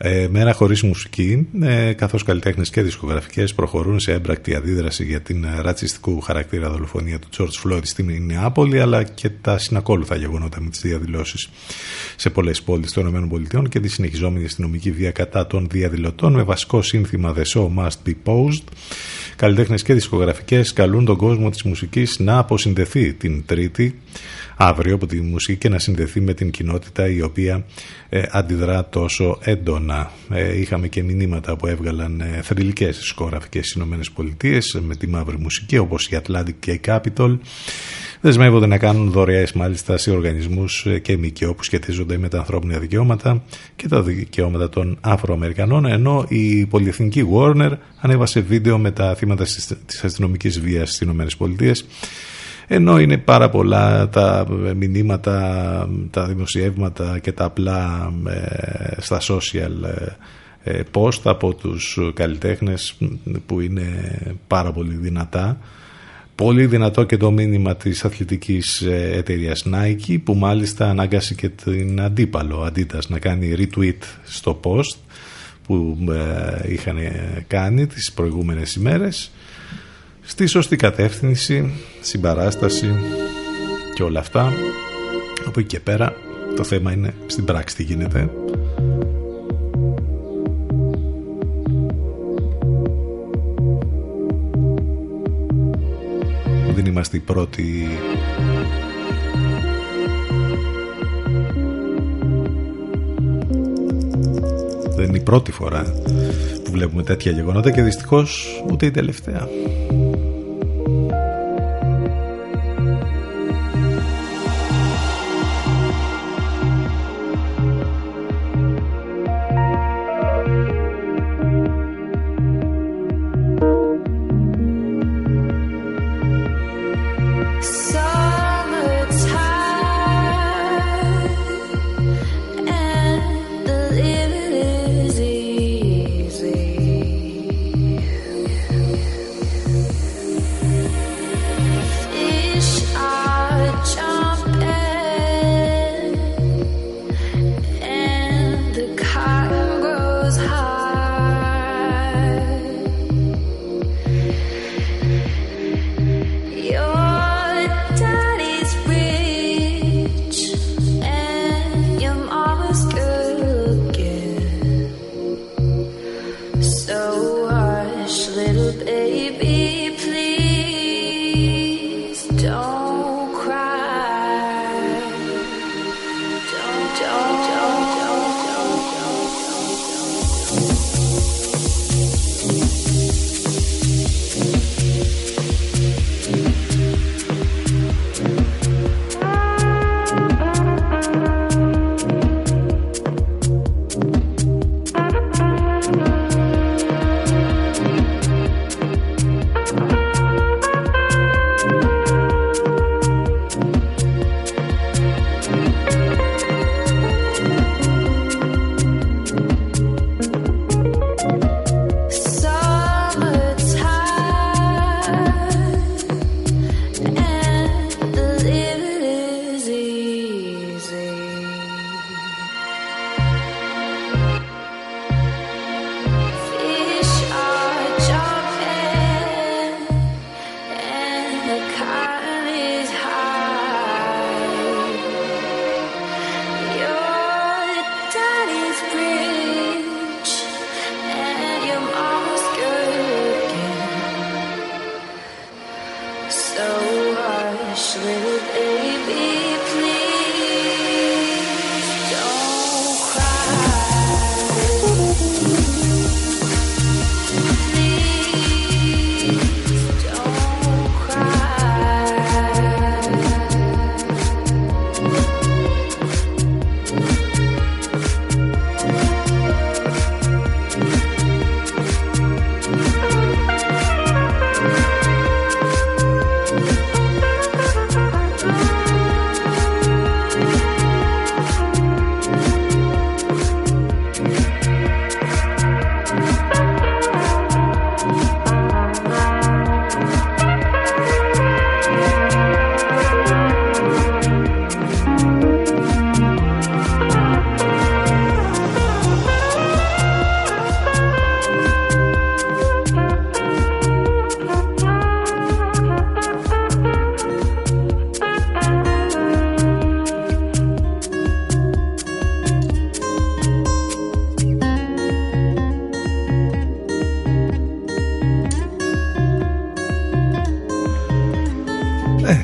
Ε, μέρα χωρίς μουσική, ε, καθώς καλλιτέχνες και δισκογραφικές προχωρούν σε έμπρακτη αντίδραση για την ε, ρατσιστικού χαρακτήρα δολοφονία του George Floyd στην Νεάπολη, αλλά και τα συνακόλουθα γεγονότα με τις διαδηλώσεις σε πολλές πόλεις των ΗΠΑ και τη συνεχιζόμενη αστυνομική βία κατά των διαδηλωτών με βασικό σύνθημα The show must be posed. Καλλιτέχνες και δισκογραφικές καλούν τον κόσμο της μουσικής να αποσυνδεθεί την Τρίτη αύριο από τη μουσική και να συνδεθεί με την κοινότητα η οποία ε, αντιδρά τόσο έντονα. Ε, είχαμε και μηνύματα που έβγαλαν ε, θρηλυκές δισκογραφικές στις ΗΠΑ με τη μαύρη μουσική όπως η Atlantic και η Capitol δεσμεύονται να κάνουν δωρεές μάλιστα σε οργανισμούς ε, και ΜΚΟ που σχετίζονται με τα ανθρώπινα δικαιώματα και τα δικαιώματα των Αφροαμερικανών ενώ η πολυεθνική Warner ανέβασε βίντεο με τα θύματα της αστυνομικής βίας στις ΗΠΑ ενώ είναι πάρα πολλά τα μηνύματα, τα δημοσιεύματα και τα απλά ε, στα social ε, post από τους καλλιτέχνες που είναι πάρα πολύ δυνατά. Πολύ δυνατό και το μήνυμα της αθλητικής ε, εταιρείας Nike που μάλιστα ανάγκασε και την αντίπαλο Adidas να κάνει retweet στο post που είχαν κάνει τις προηγούμενες ημέρες στη σωστή κατεύθυνση, συμπαράσταση και όλα αυτά. Από εκεί και πέρα το θέμα είναι στην πράξη τι γίνεται. Δεν είμαστε οι πρώτοι Δεν είναι η πρώτη φορά που βλέπουμε τέτοια γεγονότα και δυστυχώς ούτε η τελευταία.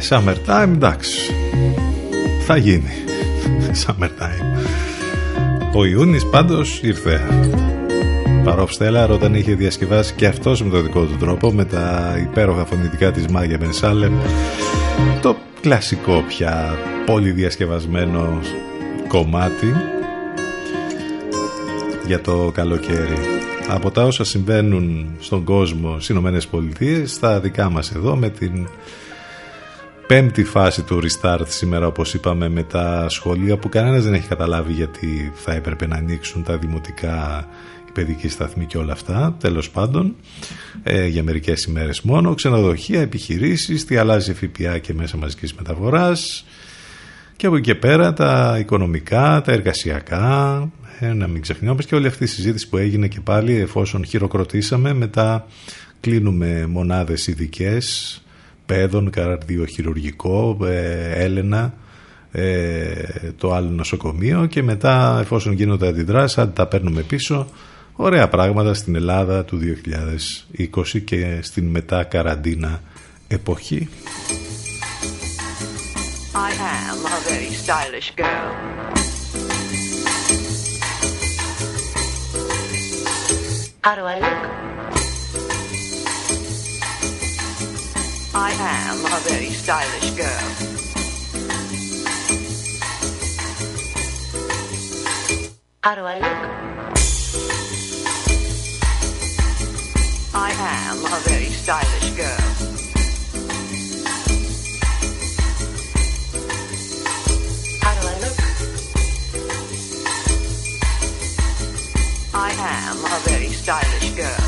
Summertime, εντάξει. Θα γίνει. Summertime. Ο Ιούνις πάντως ήρθε. Παρόφ Στέλλαρ όταν είχε διασκευάσει και αυτός με τον δικό του τρόπο με τα υπέροχα φωνητικά της Μάγια Μπενσάλεμ το κλασικό πια πολύ διασκευασμένο κομμάτι για το καλοκαίρι. Από τα όσα συμβαίνουν στον κόσμο στις Ηνωμένες Πολιτείες, στα δικά μας εδώ με την πέμπτη φάση του restart σήμερα όπως είπαμε με τα σχολεία που κανένας δεν έχει καταλάβει γιατί θα έπρεπε να ανοίξουν τα δημοτικά η παιδική σταθμή και όλα αυτά. Τέλος πάντων ε, για μερικές ημέρες μόνο. Ξενοδοχεία, επιχειρήσεις τι αλλάζει ΦΠΑ και μέσα μαζικής μεταφοράς. Και από εκεί και πέρα τα οικονομικά, τα εργασιακά ε, να μην ξεχνάμε και όλη αυτή η συζήτηση που έγινε και πάλι εφόσον χειροκροτήσαμε μετά κλείνουμε μονάδες ειδικές παιδών, καρδιοχειρουργικό, ε, Έλενα, ε, το άλλο νοσοκομείο και μετά εφόσον γίνονται αντιδράσεις αν τα παίρνουμε πίσω ωραία πράγματα στην Ελλάδα του 2020 και στην μετά καραντίνα εποχή. I am a very stylish girl. How do I look? I am a very stylish girl. How do I look? I am a very stylish girl. How do I look? I am a very stylish girl.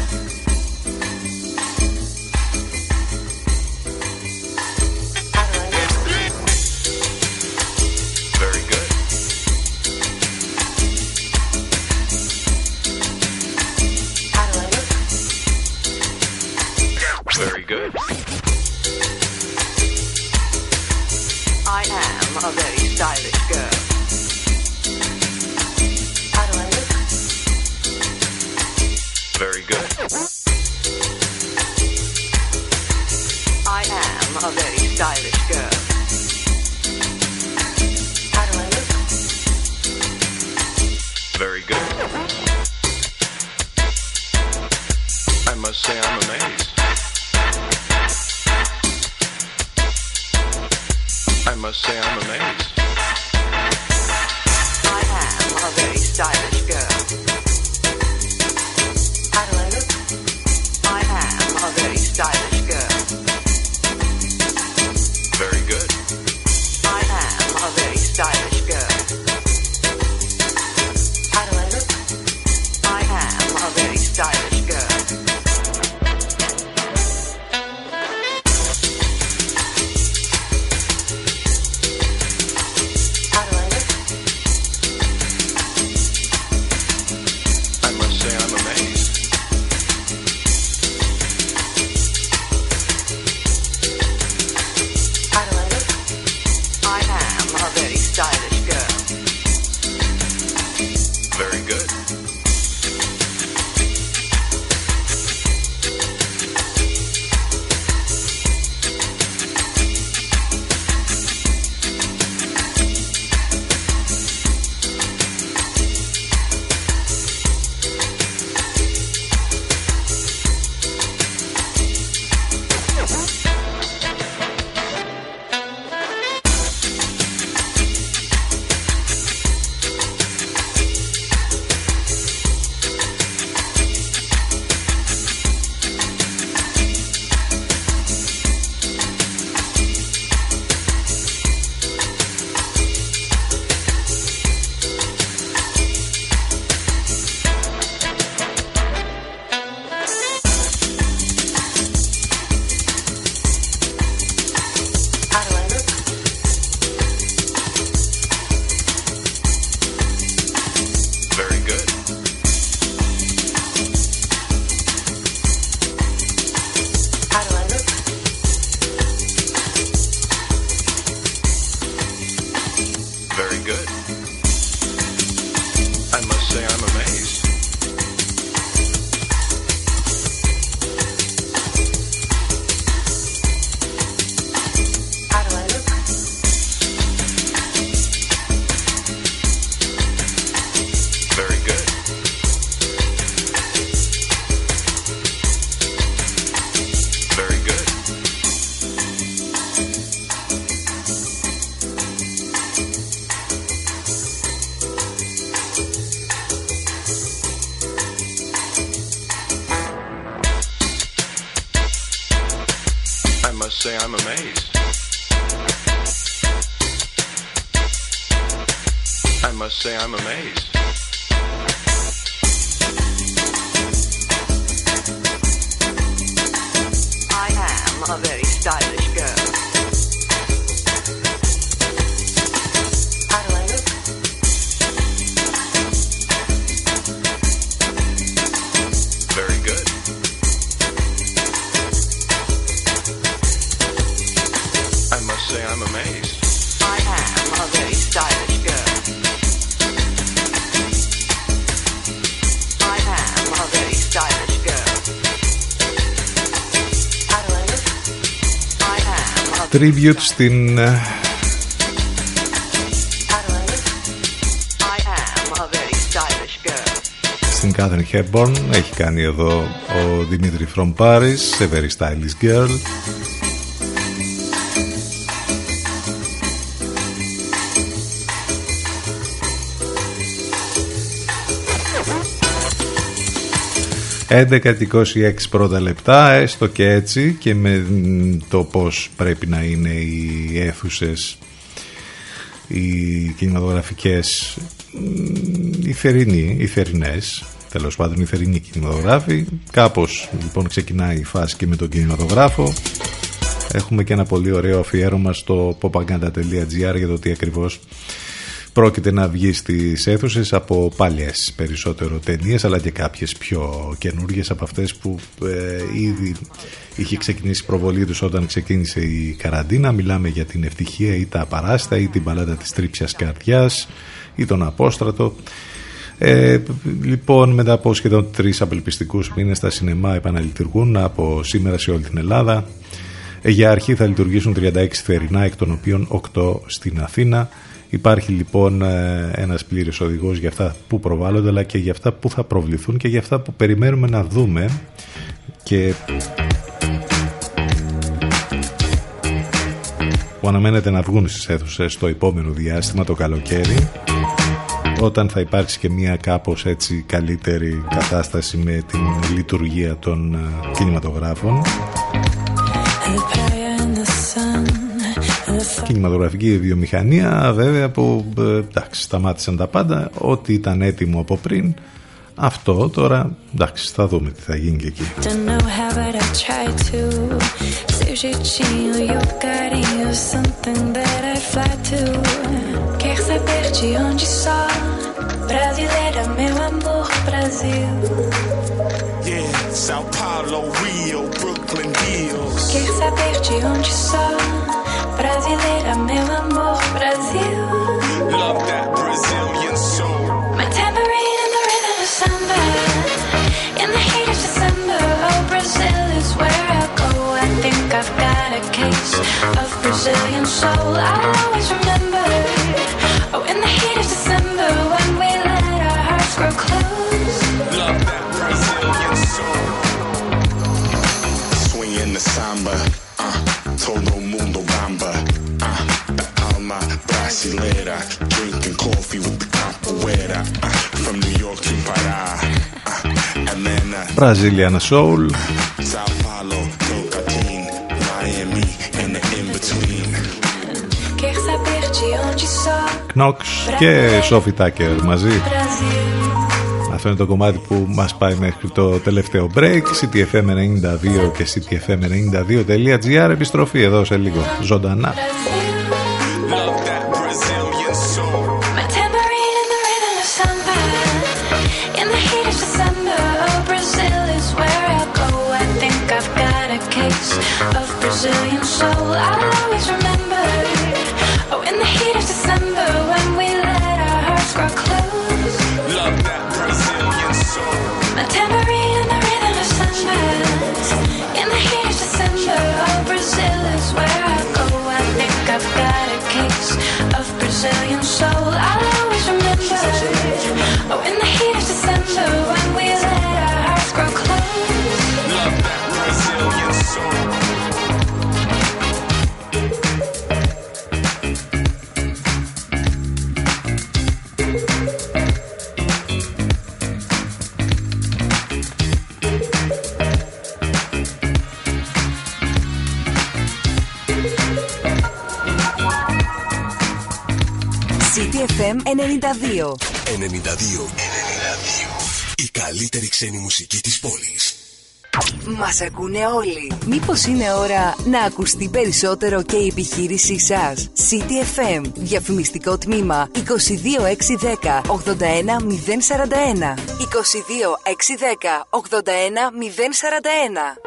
Stylish girl. στην Κάθριν Hepburn έχει κάνει εδώ ο Δημήτρη From Paris σε Very Stylish Girl «11 και 26 πρώτα λεπτά, έστω και έτσι και με μ, το πώς πρέπει να είναι οι αίθουσες οι κινηματογραφικές μ, οι θερινοί, οι θερινές τέλος πάντων οι θερινοί κινηματογράφοι. Κάπως λοιπόν ξεκινάει η φάση και με τον κινηματογράφο. Έχουμε και ένα πολύ ωραίο αφιέρωμα στο popaganda.gr για το τι ακριβώς πρόκειται να βγει στις αίθουσες από παλιές περισσότερο ταινίες αλλά και κάποιες πιο καινούργιες από αυτές που ε, ήδη είχε ξεκινήσει η προβολή τους όταν ξεκίνησε η καραντίνα μιλάμε για την ευτυχία ή τα απαράστα ή την παλάτα της τρίψιας καρδιάς ή τον απόστρατο ε, λοιπόν, μετά από σχεδόν τρεις απελπιστικούς μήνες, τα σινεμά επαναλειτουργούν από σήμερα σε όλη την Ελλάδα. Ε, για αρχή θα λειτουργήσουν 36 θερινά, εκ των οποίων 8 στην Αθήνα. Υπάρχει λοιπόν ε, ένας πλήρης οδηγός για αυτά που προβάλλονται αλλά και για αυτά που θα προβληθούν και για αυτά που περιμένουμε να δούμε και που αναμένεται να βγουν στις αίθουσες στο επόμενο διάστημα το καλοκαίρι όταν θα υπάρξει και μια κάπως έτσι καλύτερη κατάσταση με την λειτουργία των ε, κινηματογράφων κινηματογραφική βιομηχανία βέβαια που ε, εντάξει, σταμάτησαν τα πάντα. Ό,τι ήταν έτοιμο από πριν αυτό τώρα εντάξει θα δούμε τι θα γίνει και εκεί. Brasileira, meu amor, Brasil. Love that Brazilian soul. My tambourine and the rhythm of samba. In the heat of December, oh, Brazil is where I go. I think I've got a case of Brazilian soul. I'll always remember. Todo mundo bamba. Uh, the alma brasileira, drinking coffee with the capoeira. Uh, from New York to Pará, uh, Atlanta, Brazilian Soul Sao Paulo, Tocantins, Miami, and the in-between. Quer saber de onde só? Knox και Sophie Tucker μαζί Brasil. Αυτό είναι το κομμάτι που μας πάει μέχρι το τελευταίο break. ctfm92 και ctfm92.gr επιστροφή εδώ σε λίγο ζωντανά FM 92. 92. 92. Η καλύτερη ξένη μουσική της πόλης. Μας ακούνε όλοι. Μήπως είναι ώρα να ακουστεί περισσότερο και η επιχείρησή σας; City FM. Διαφημιστικό τμήμα 22610 81041. 22610 81041.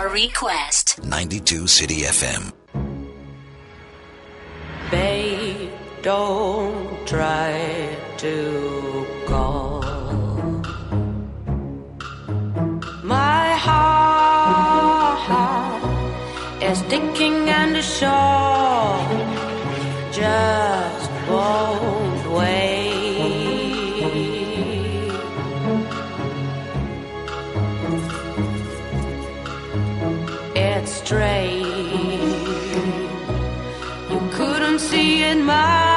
your request. 92 City FM. Babe, don't try to call. My heart is thinking and a shawl. Just won't. You couldn't see in my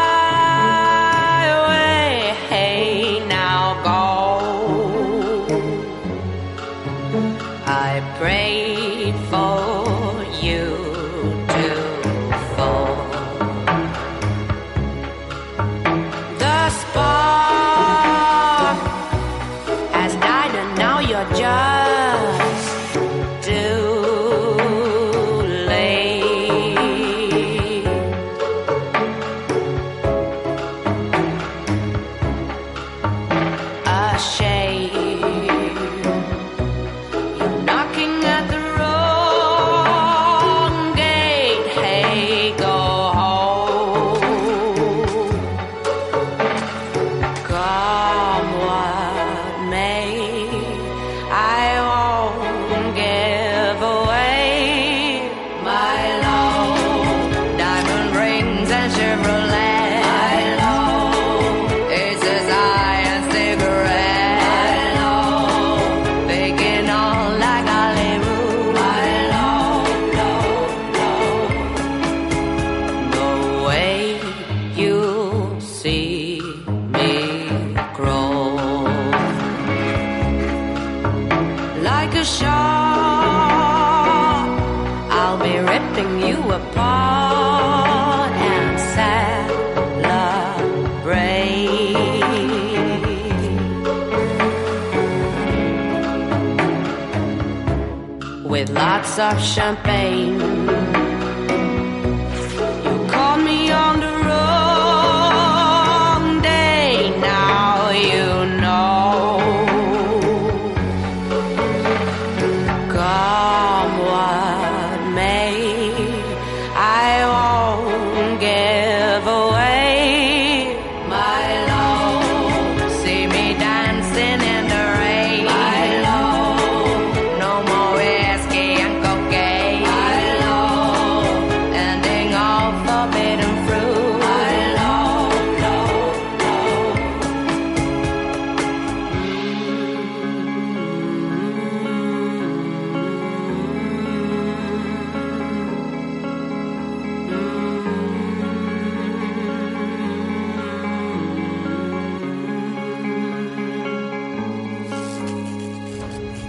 option.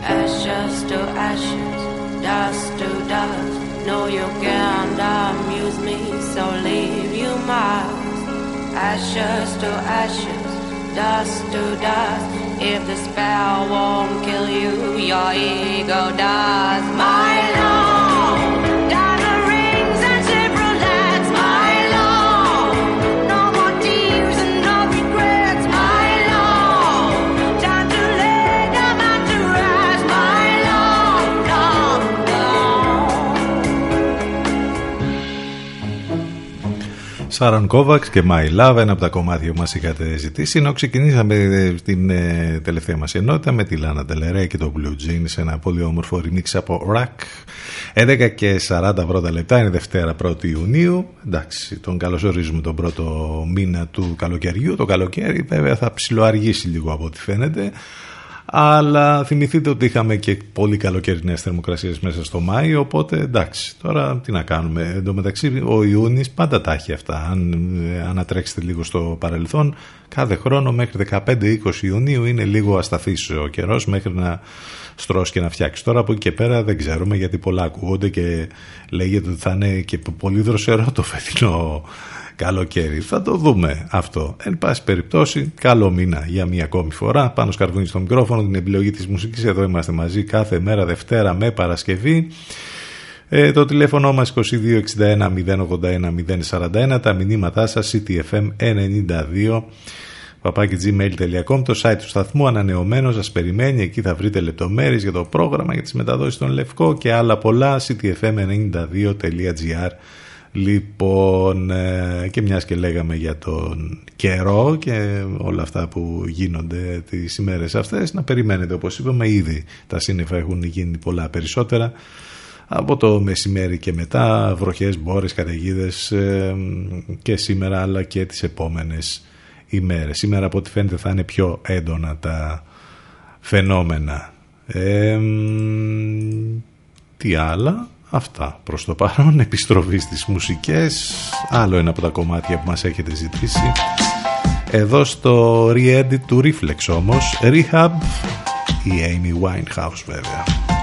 Ashes to ashes, dust to dust. No, you can't amuse me, so leave you must. Ashes to ashes, dust to dust. If the spell won't kill you, your ego does. My love, love. Σάρον Κόβαξ και My Love, ένα από τα κομμάτια που μας είχατε ζητήσει. Ενώ ξεκινήσαμε ε, την ε, τελευταία μας ενότητα με τη Λάνα Τελερέ και το Blue Jeans, ένα πολύ όμορφο remix από Rack. 11 και 40 πρώτα λεπτά, είναι Δευτέρα 1η Ιουνίου. Εντάξει, τον καλωσορίζουμε τον πρώτο μήνα του καλοκαιριού. Το καλοκαίρι βέβαια θα ψιλοαργήσει λίγο από ό,τι φαίνεται. Αλλά θυμηθείτε ότι είχαμε και πολύ καλοκαιρινές θερμοκρασίες μέσα στο Μάιο, οπότε εντάξει, τώρα τι να κάνουμε. Εν τω μεταξύ ο Ιούνις πάντα τα έχει αυτά. Αν ε, ανατρέξετε λίγο στο παρελθόν, κάθε χρόνο μέχρι 15-20 Ιουνίου είναι λίγο ασταθής ο καιρός μέχρι να στρώσει και να φτιάξεις. Τώρα από εκεί και πέρα δεν ξέρουμε γιατί πολλά ακούγονται και λέγεται ότι θα είναι και πολύ δροσερό το φετινό καλοκαίρι. Θα το δούμε αυτό. Εν πάση περιπτώσει, καλό μήνα για μία ακόμη φορά. Πάνω σκαρβούνι στο μικρόφωνο, την επιλογή της μουσικής. Εδώ είμαστε μαζί κάθε μέρα Δευτέρα με Παρασκευή. Ε, το τηλέφωνο μας 2261 081 041. Τα μηνύματά σας ctfm92 παπάκι gmail.com το site του σταθμού ανανεωμένο σας περιμένει εκεί θα βρείτε λεπτομέρειες για το πρόγραμμα για τις μεταδόσεις των Λευκό και άλλα πολλά ctfm92.gr Λοιπόν, ε, και μιας και λέγαμε για τον καιρό και όλα αυτά που γίνονται τις ημέρες αυτές, να περιμένετε όπως είπαμε ήδη τα σύννεφα έχουν γίνει πολλά περισσότερα από το μεσημέρι και μετά βροχές, μπόρες, καταιγίδες ε, και σήμερα αλλά και τις επόμενες ημέρες. Σήμερα από ό,τι φαίνεται θα είναι πιο έντονα τα φαινόμενα. Ε, τι άλλα, Αυτά προς το παρόν, επιστροφή στις μουσικές, άλλο ένα από τα κομμάτια που μας έχετε ζητήσει. Εδώ στο re-edit του Reflex όμως, Rehab, η Amy Winehouse βέβαια.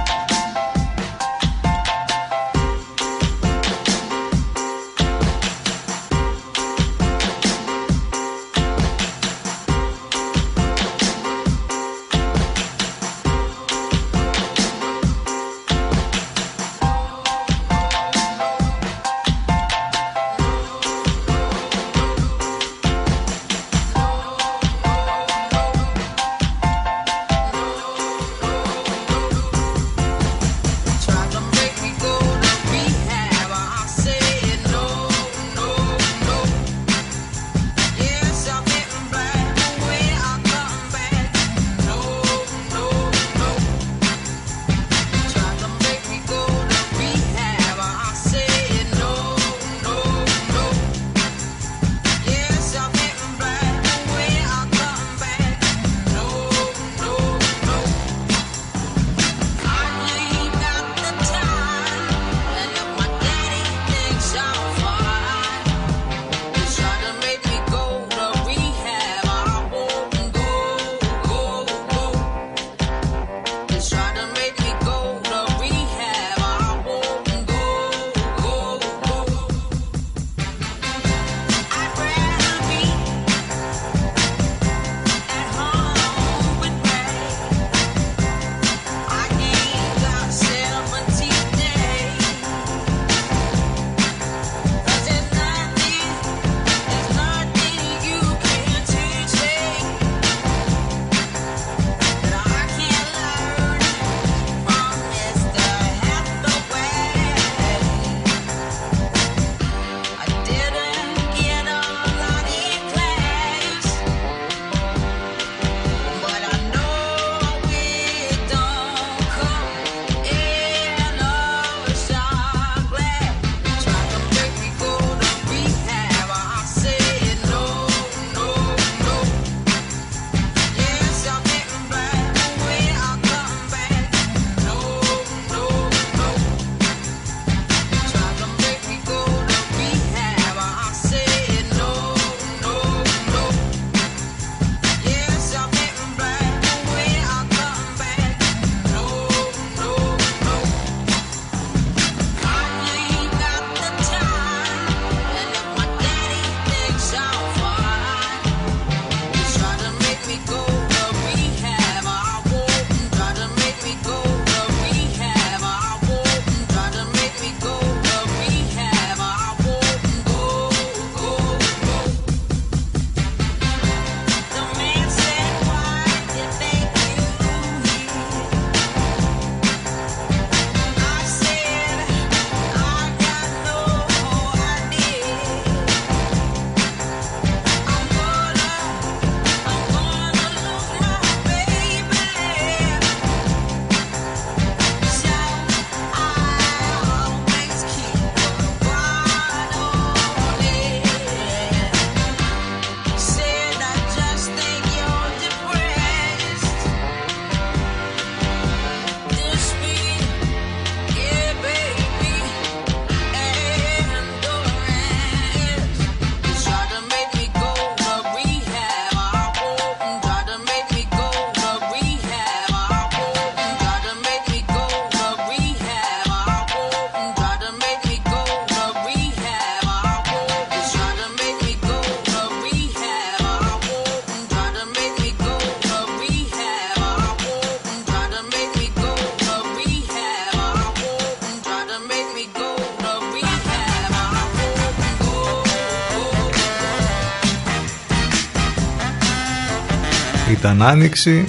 Ήταν άνοιξη,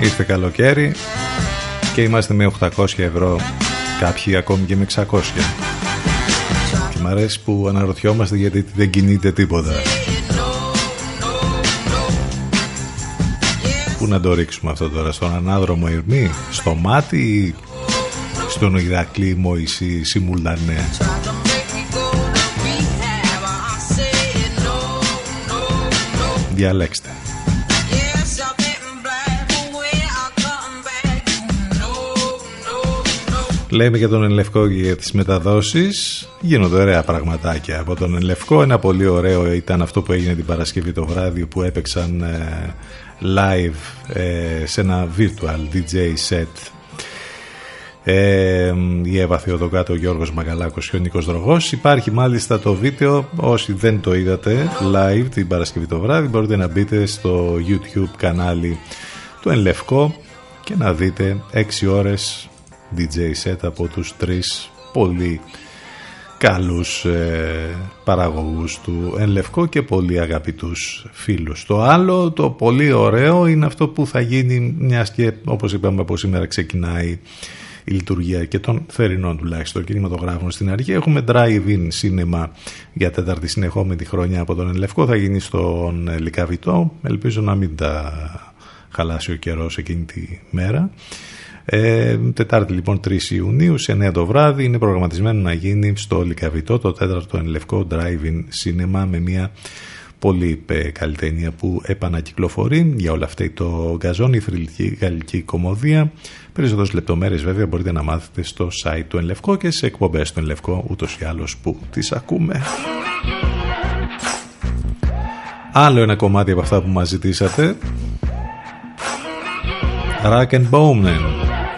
ήρθε καλοκαίρι και είμαστε με 800 ευρώ, κάποιοι ακόμη και με 600. Και μ' αρέσει που αναρωτιόμαστε γιατί δεν κινείται τίποτα. Πού να το ρίξουμε αυτό τώρα, στον ανάδρομο Ερμή, στο μάτι ή στον Ηρακλή Μωυσή Σιμουλανέ. Διαλέξτε. Λέμε για τον Ελευκό και για τις μεταδόσεις. Γίνονται ωραία πραγματάκια από τον Ελευκό Ένα πολύ ωραίο ήταν αυτό που έγινε την Παρασκευή το βράδυ Που έπαιξαν ε, live ε, σε ένα virtual DJ set. Ε, η Εύα Θεοδοκάτο, ο Γιώργος Μαγαλάκος και ο Νίκος Δρογός. Υπάρχει μάλιστα το βίντεο όσοι δεν το είδατε live την Παρασκευή το βράδυ μπορείτε να μπείτε στο YouTube κανάλι του Ενλευκό και να δείτε 6 ώρες DJ set από τους τρεις πολύ καλούς ε, παραγωγούς του Ενλευκό και πολύ αγαπητούς φίλους. Το άλλο, το πολύ ωραίο είναι αυτό που θα γίνει μιας και όπως είπαμε από σήμερα ξεκινάει η λειτουργία και των θερινών τουλάχιστον κινηματογράφων στην αρχή. Έχουμε drive-in cinema για τέταρτη συνεχόμενη χρονιά από τον Ελευκό. Θα γίνει στον Λικαβητό. Ελπίζω να μην τα χαλάσει ο καιρός εκείνη τη μέρα. Ε, Τετάρτη λοιπόν 3 Ιουνίου σε 9 το βράδυ είναι προγραμματισμένο να γίνει στο Λικαβητό το τέταρτο ενλευκό drive-in cinema με μια πολύ καλή ταινία που επανακυκλοφορεί για όλα αυτά το γκαζόν, η θρηλυκή γαλλική κομμωδία Περισσότερες λεπτομέρειες βέβαια μπορείτε να μάθετε στο site του Ενλευκό και σε εκπομπές του Ενλευκό ούτως ή άλλως που τις ακούμε. Άλλο ένα κομμάτι από αυτά που μας ζητήσατε. Rack and Bowman,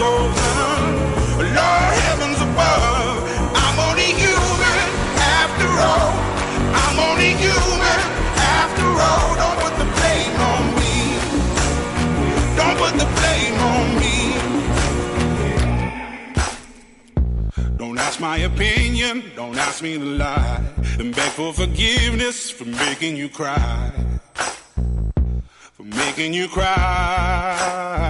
Lord heavens above. I'm only human after all. I'm only human after all. Don't put the blame on me. Don't put the blame on me. Don't ask my opinion, don't ask me to lie. And beg for forgiveness for making you cry. For making you cry.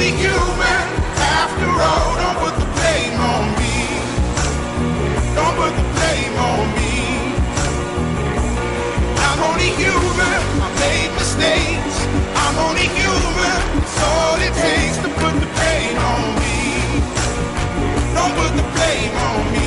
Only human after all. Don't put the blame on me. Don't put the blame on me. I'm only human. I made mistakes. I'm only human. It's all it takes to put the pain on me. Don't put the blame on me.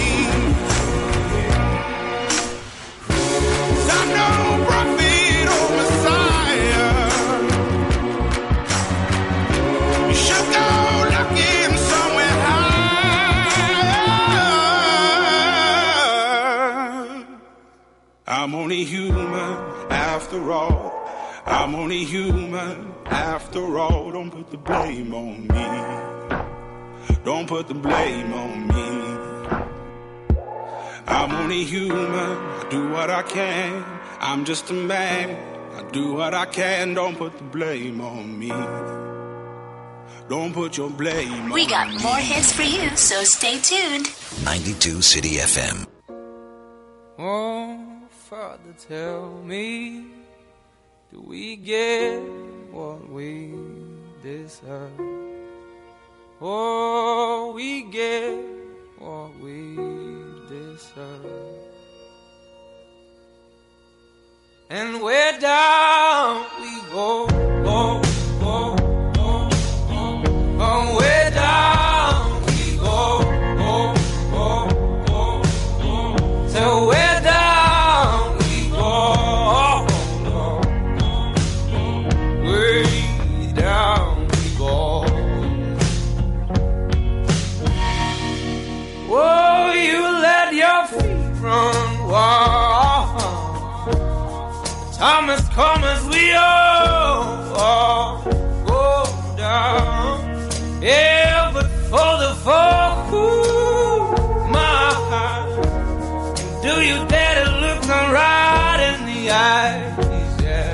I'm only human after all. I'm only human after all. Don't put the blame on me. Don't put the blame on me. I'm only human. I do what I can. I'm just a man. I do what I can, don't put the blame on me. Don't put your blame on me. We on got me. more hits for you, so stay tuned. 92 City FM. Oh, Father, tell me, do we get what we deserve? Oh, we get what we deserve. And where down we go, go, go, Time has come as we all, go down. Yeah, but for the fall, ooh, my heart. Do you dare to look them right in the eyes? Yeah.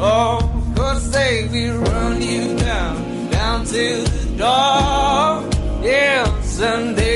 Oh, cause they will run you down, down to the door. Yeah, someday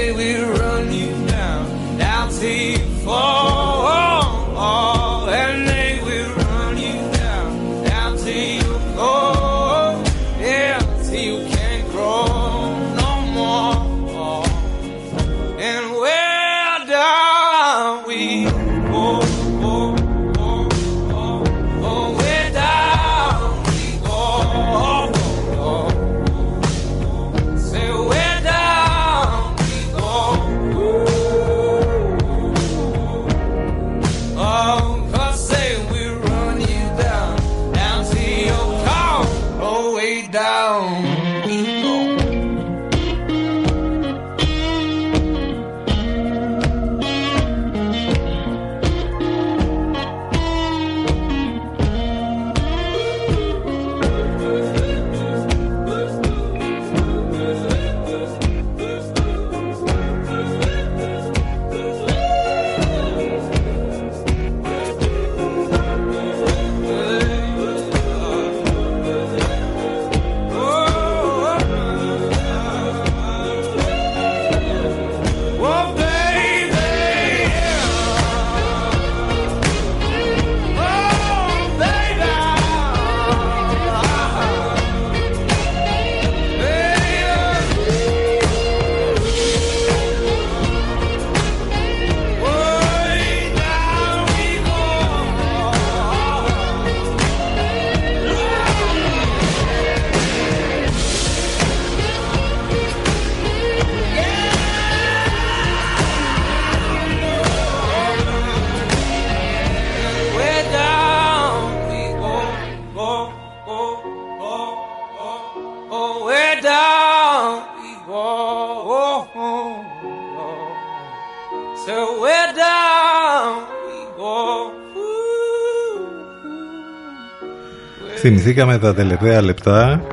Θυμηθήκαμε τα τελευταία λεπτά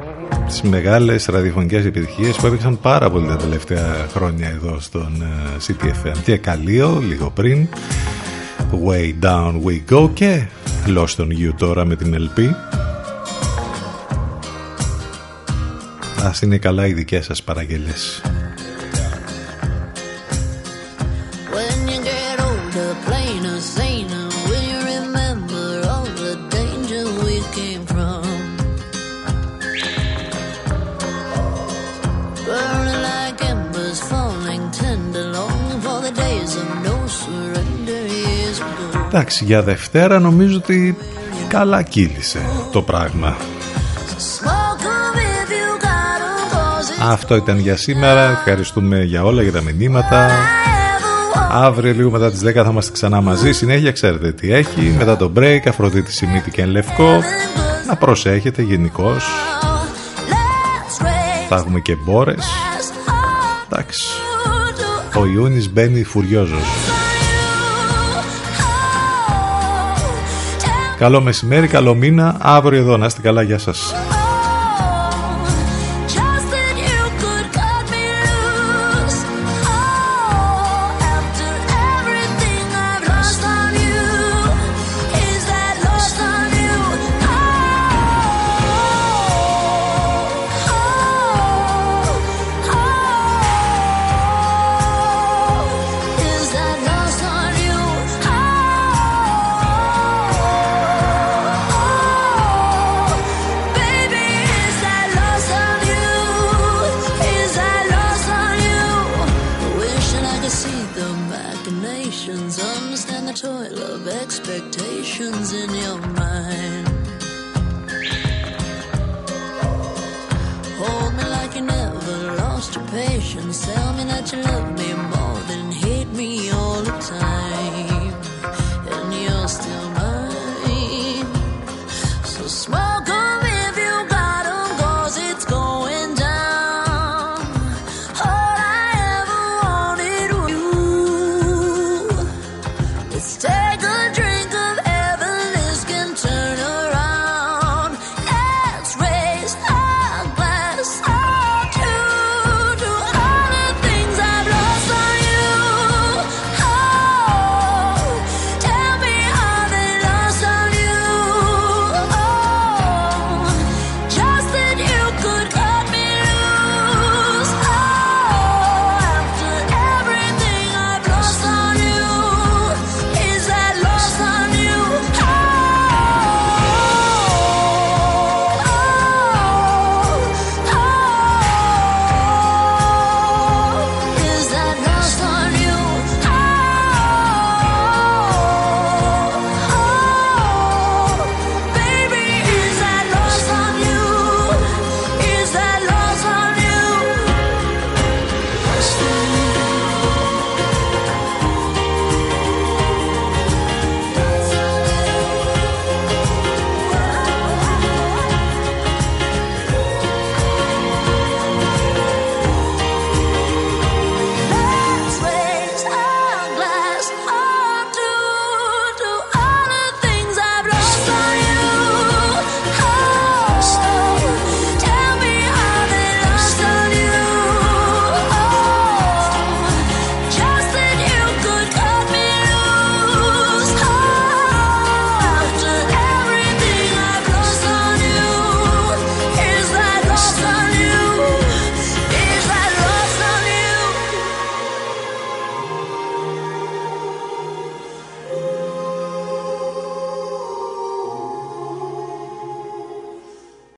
τις μεγάλες ραδιοφωνικές επιτυχίες που έπαιξαν πάρα πολύ τα τελευταία χρόνια εδώ στον ε, CTFM και Καλείο λίγο πριν Way Down We Go και Lost on You τώρα με την LP Ας είναι καλά οι δικές σας παραγγελίες Εντάξει για Δευτέρα νομίζω ότι καλά κύλησε το πράγμα Smoke 'em if you got 'em, 'cause it's Αυτό ήταν για σήμερα. Ευχαριστούμε για όλα, για τα μηνύματα. Αύριο λίγο μετά τις 10 θα είμαστε ξανά μαζί. Συνέχεια ξέρετε τι έχει. Μετά το break, Αφροδίτη Σιμίτη και Λευκό. Να προσέχετε γενικώς. Θα έχουμε και μπόρες. Εντάξει. Ο Ιούνις μπαίνει φουριόζος. Καλό μεσημέρι, καλό μήνα. Αύριο εδώ. Να είστε καλά. Γεια σας.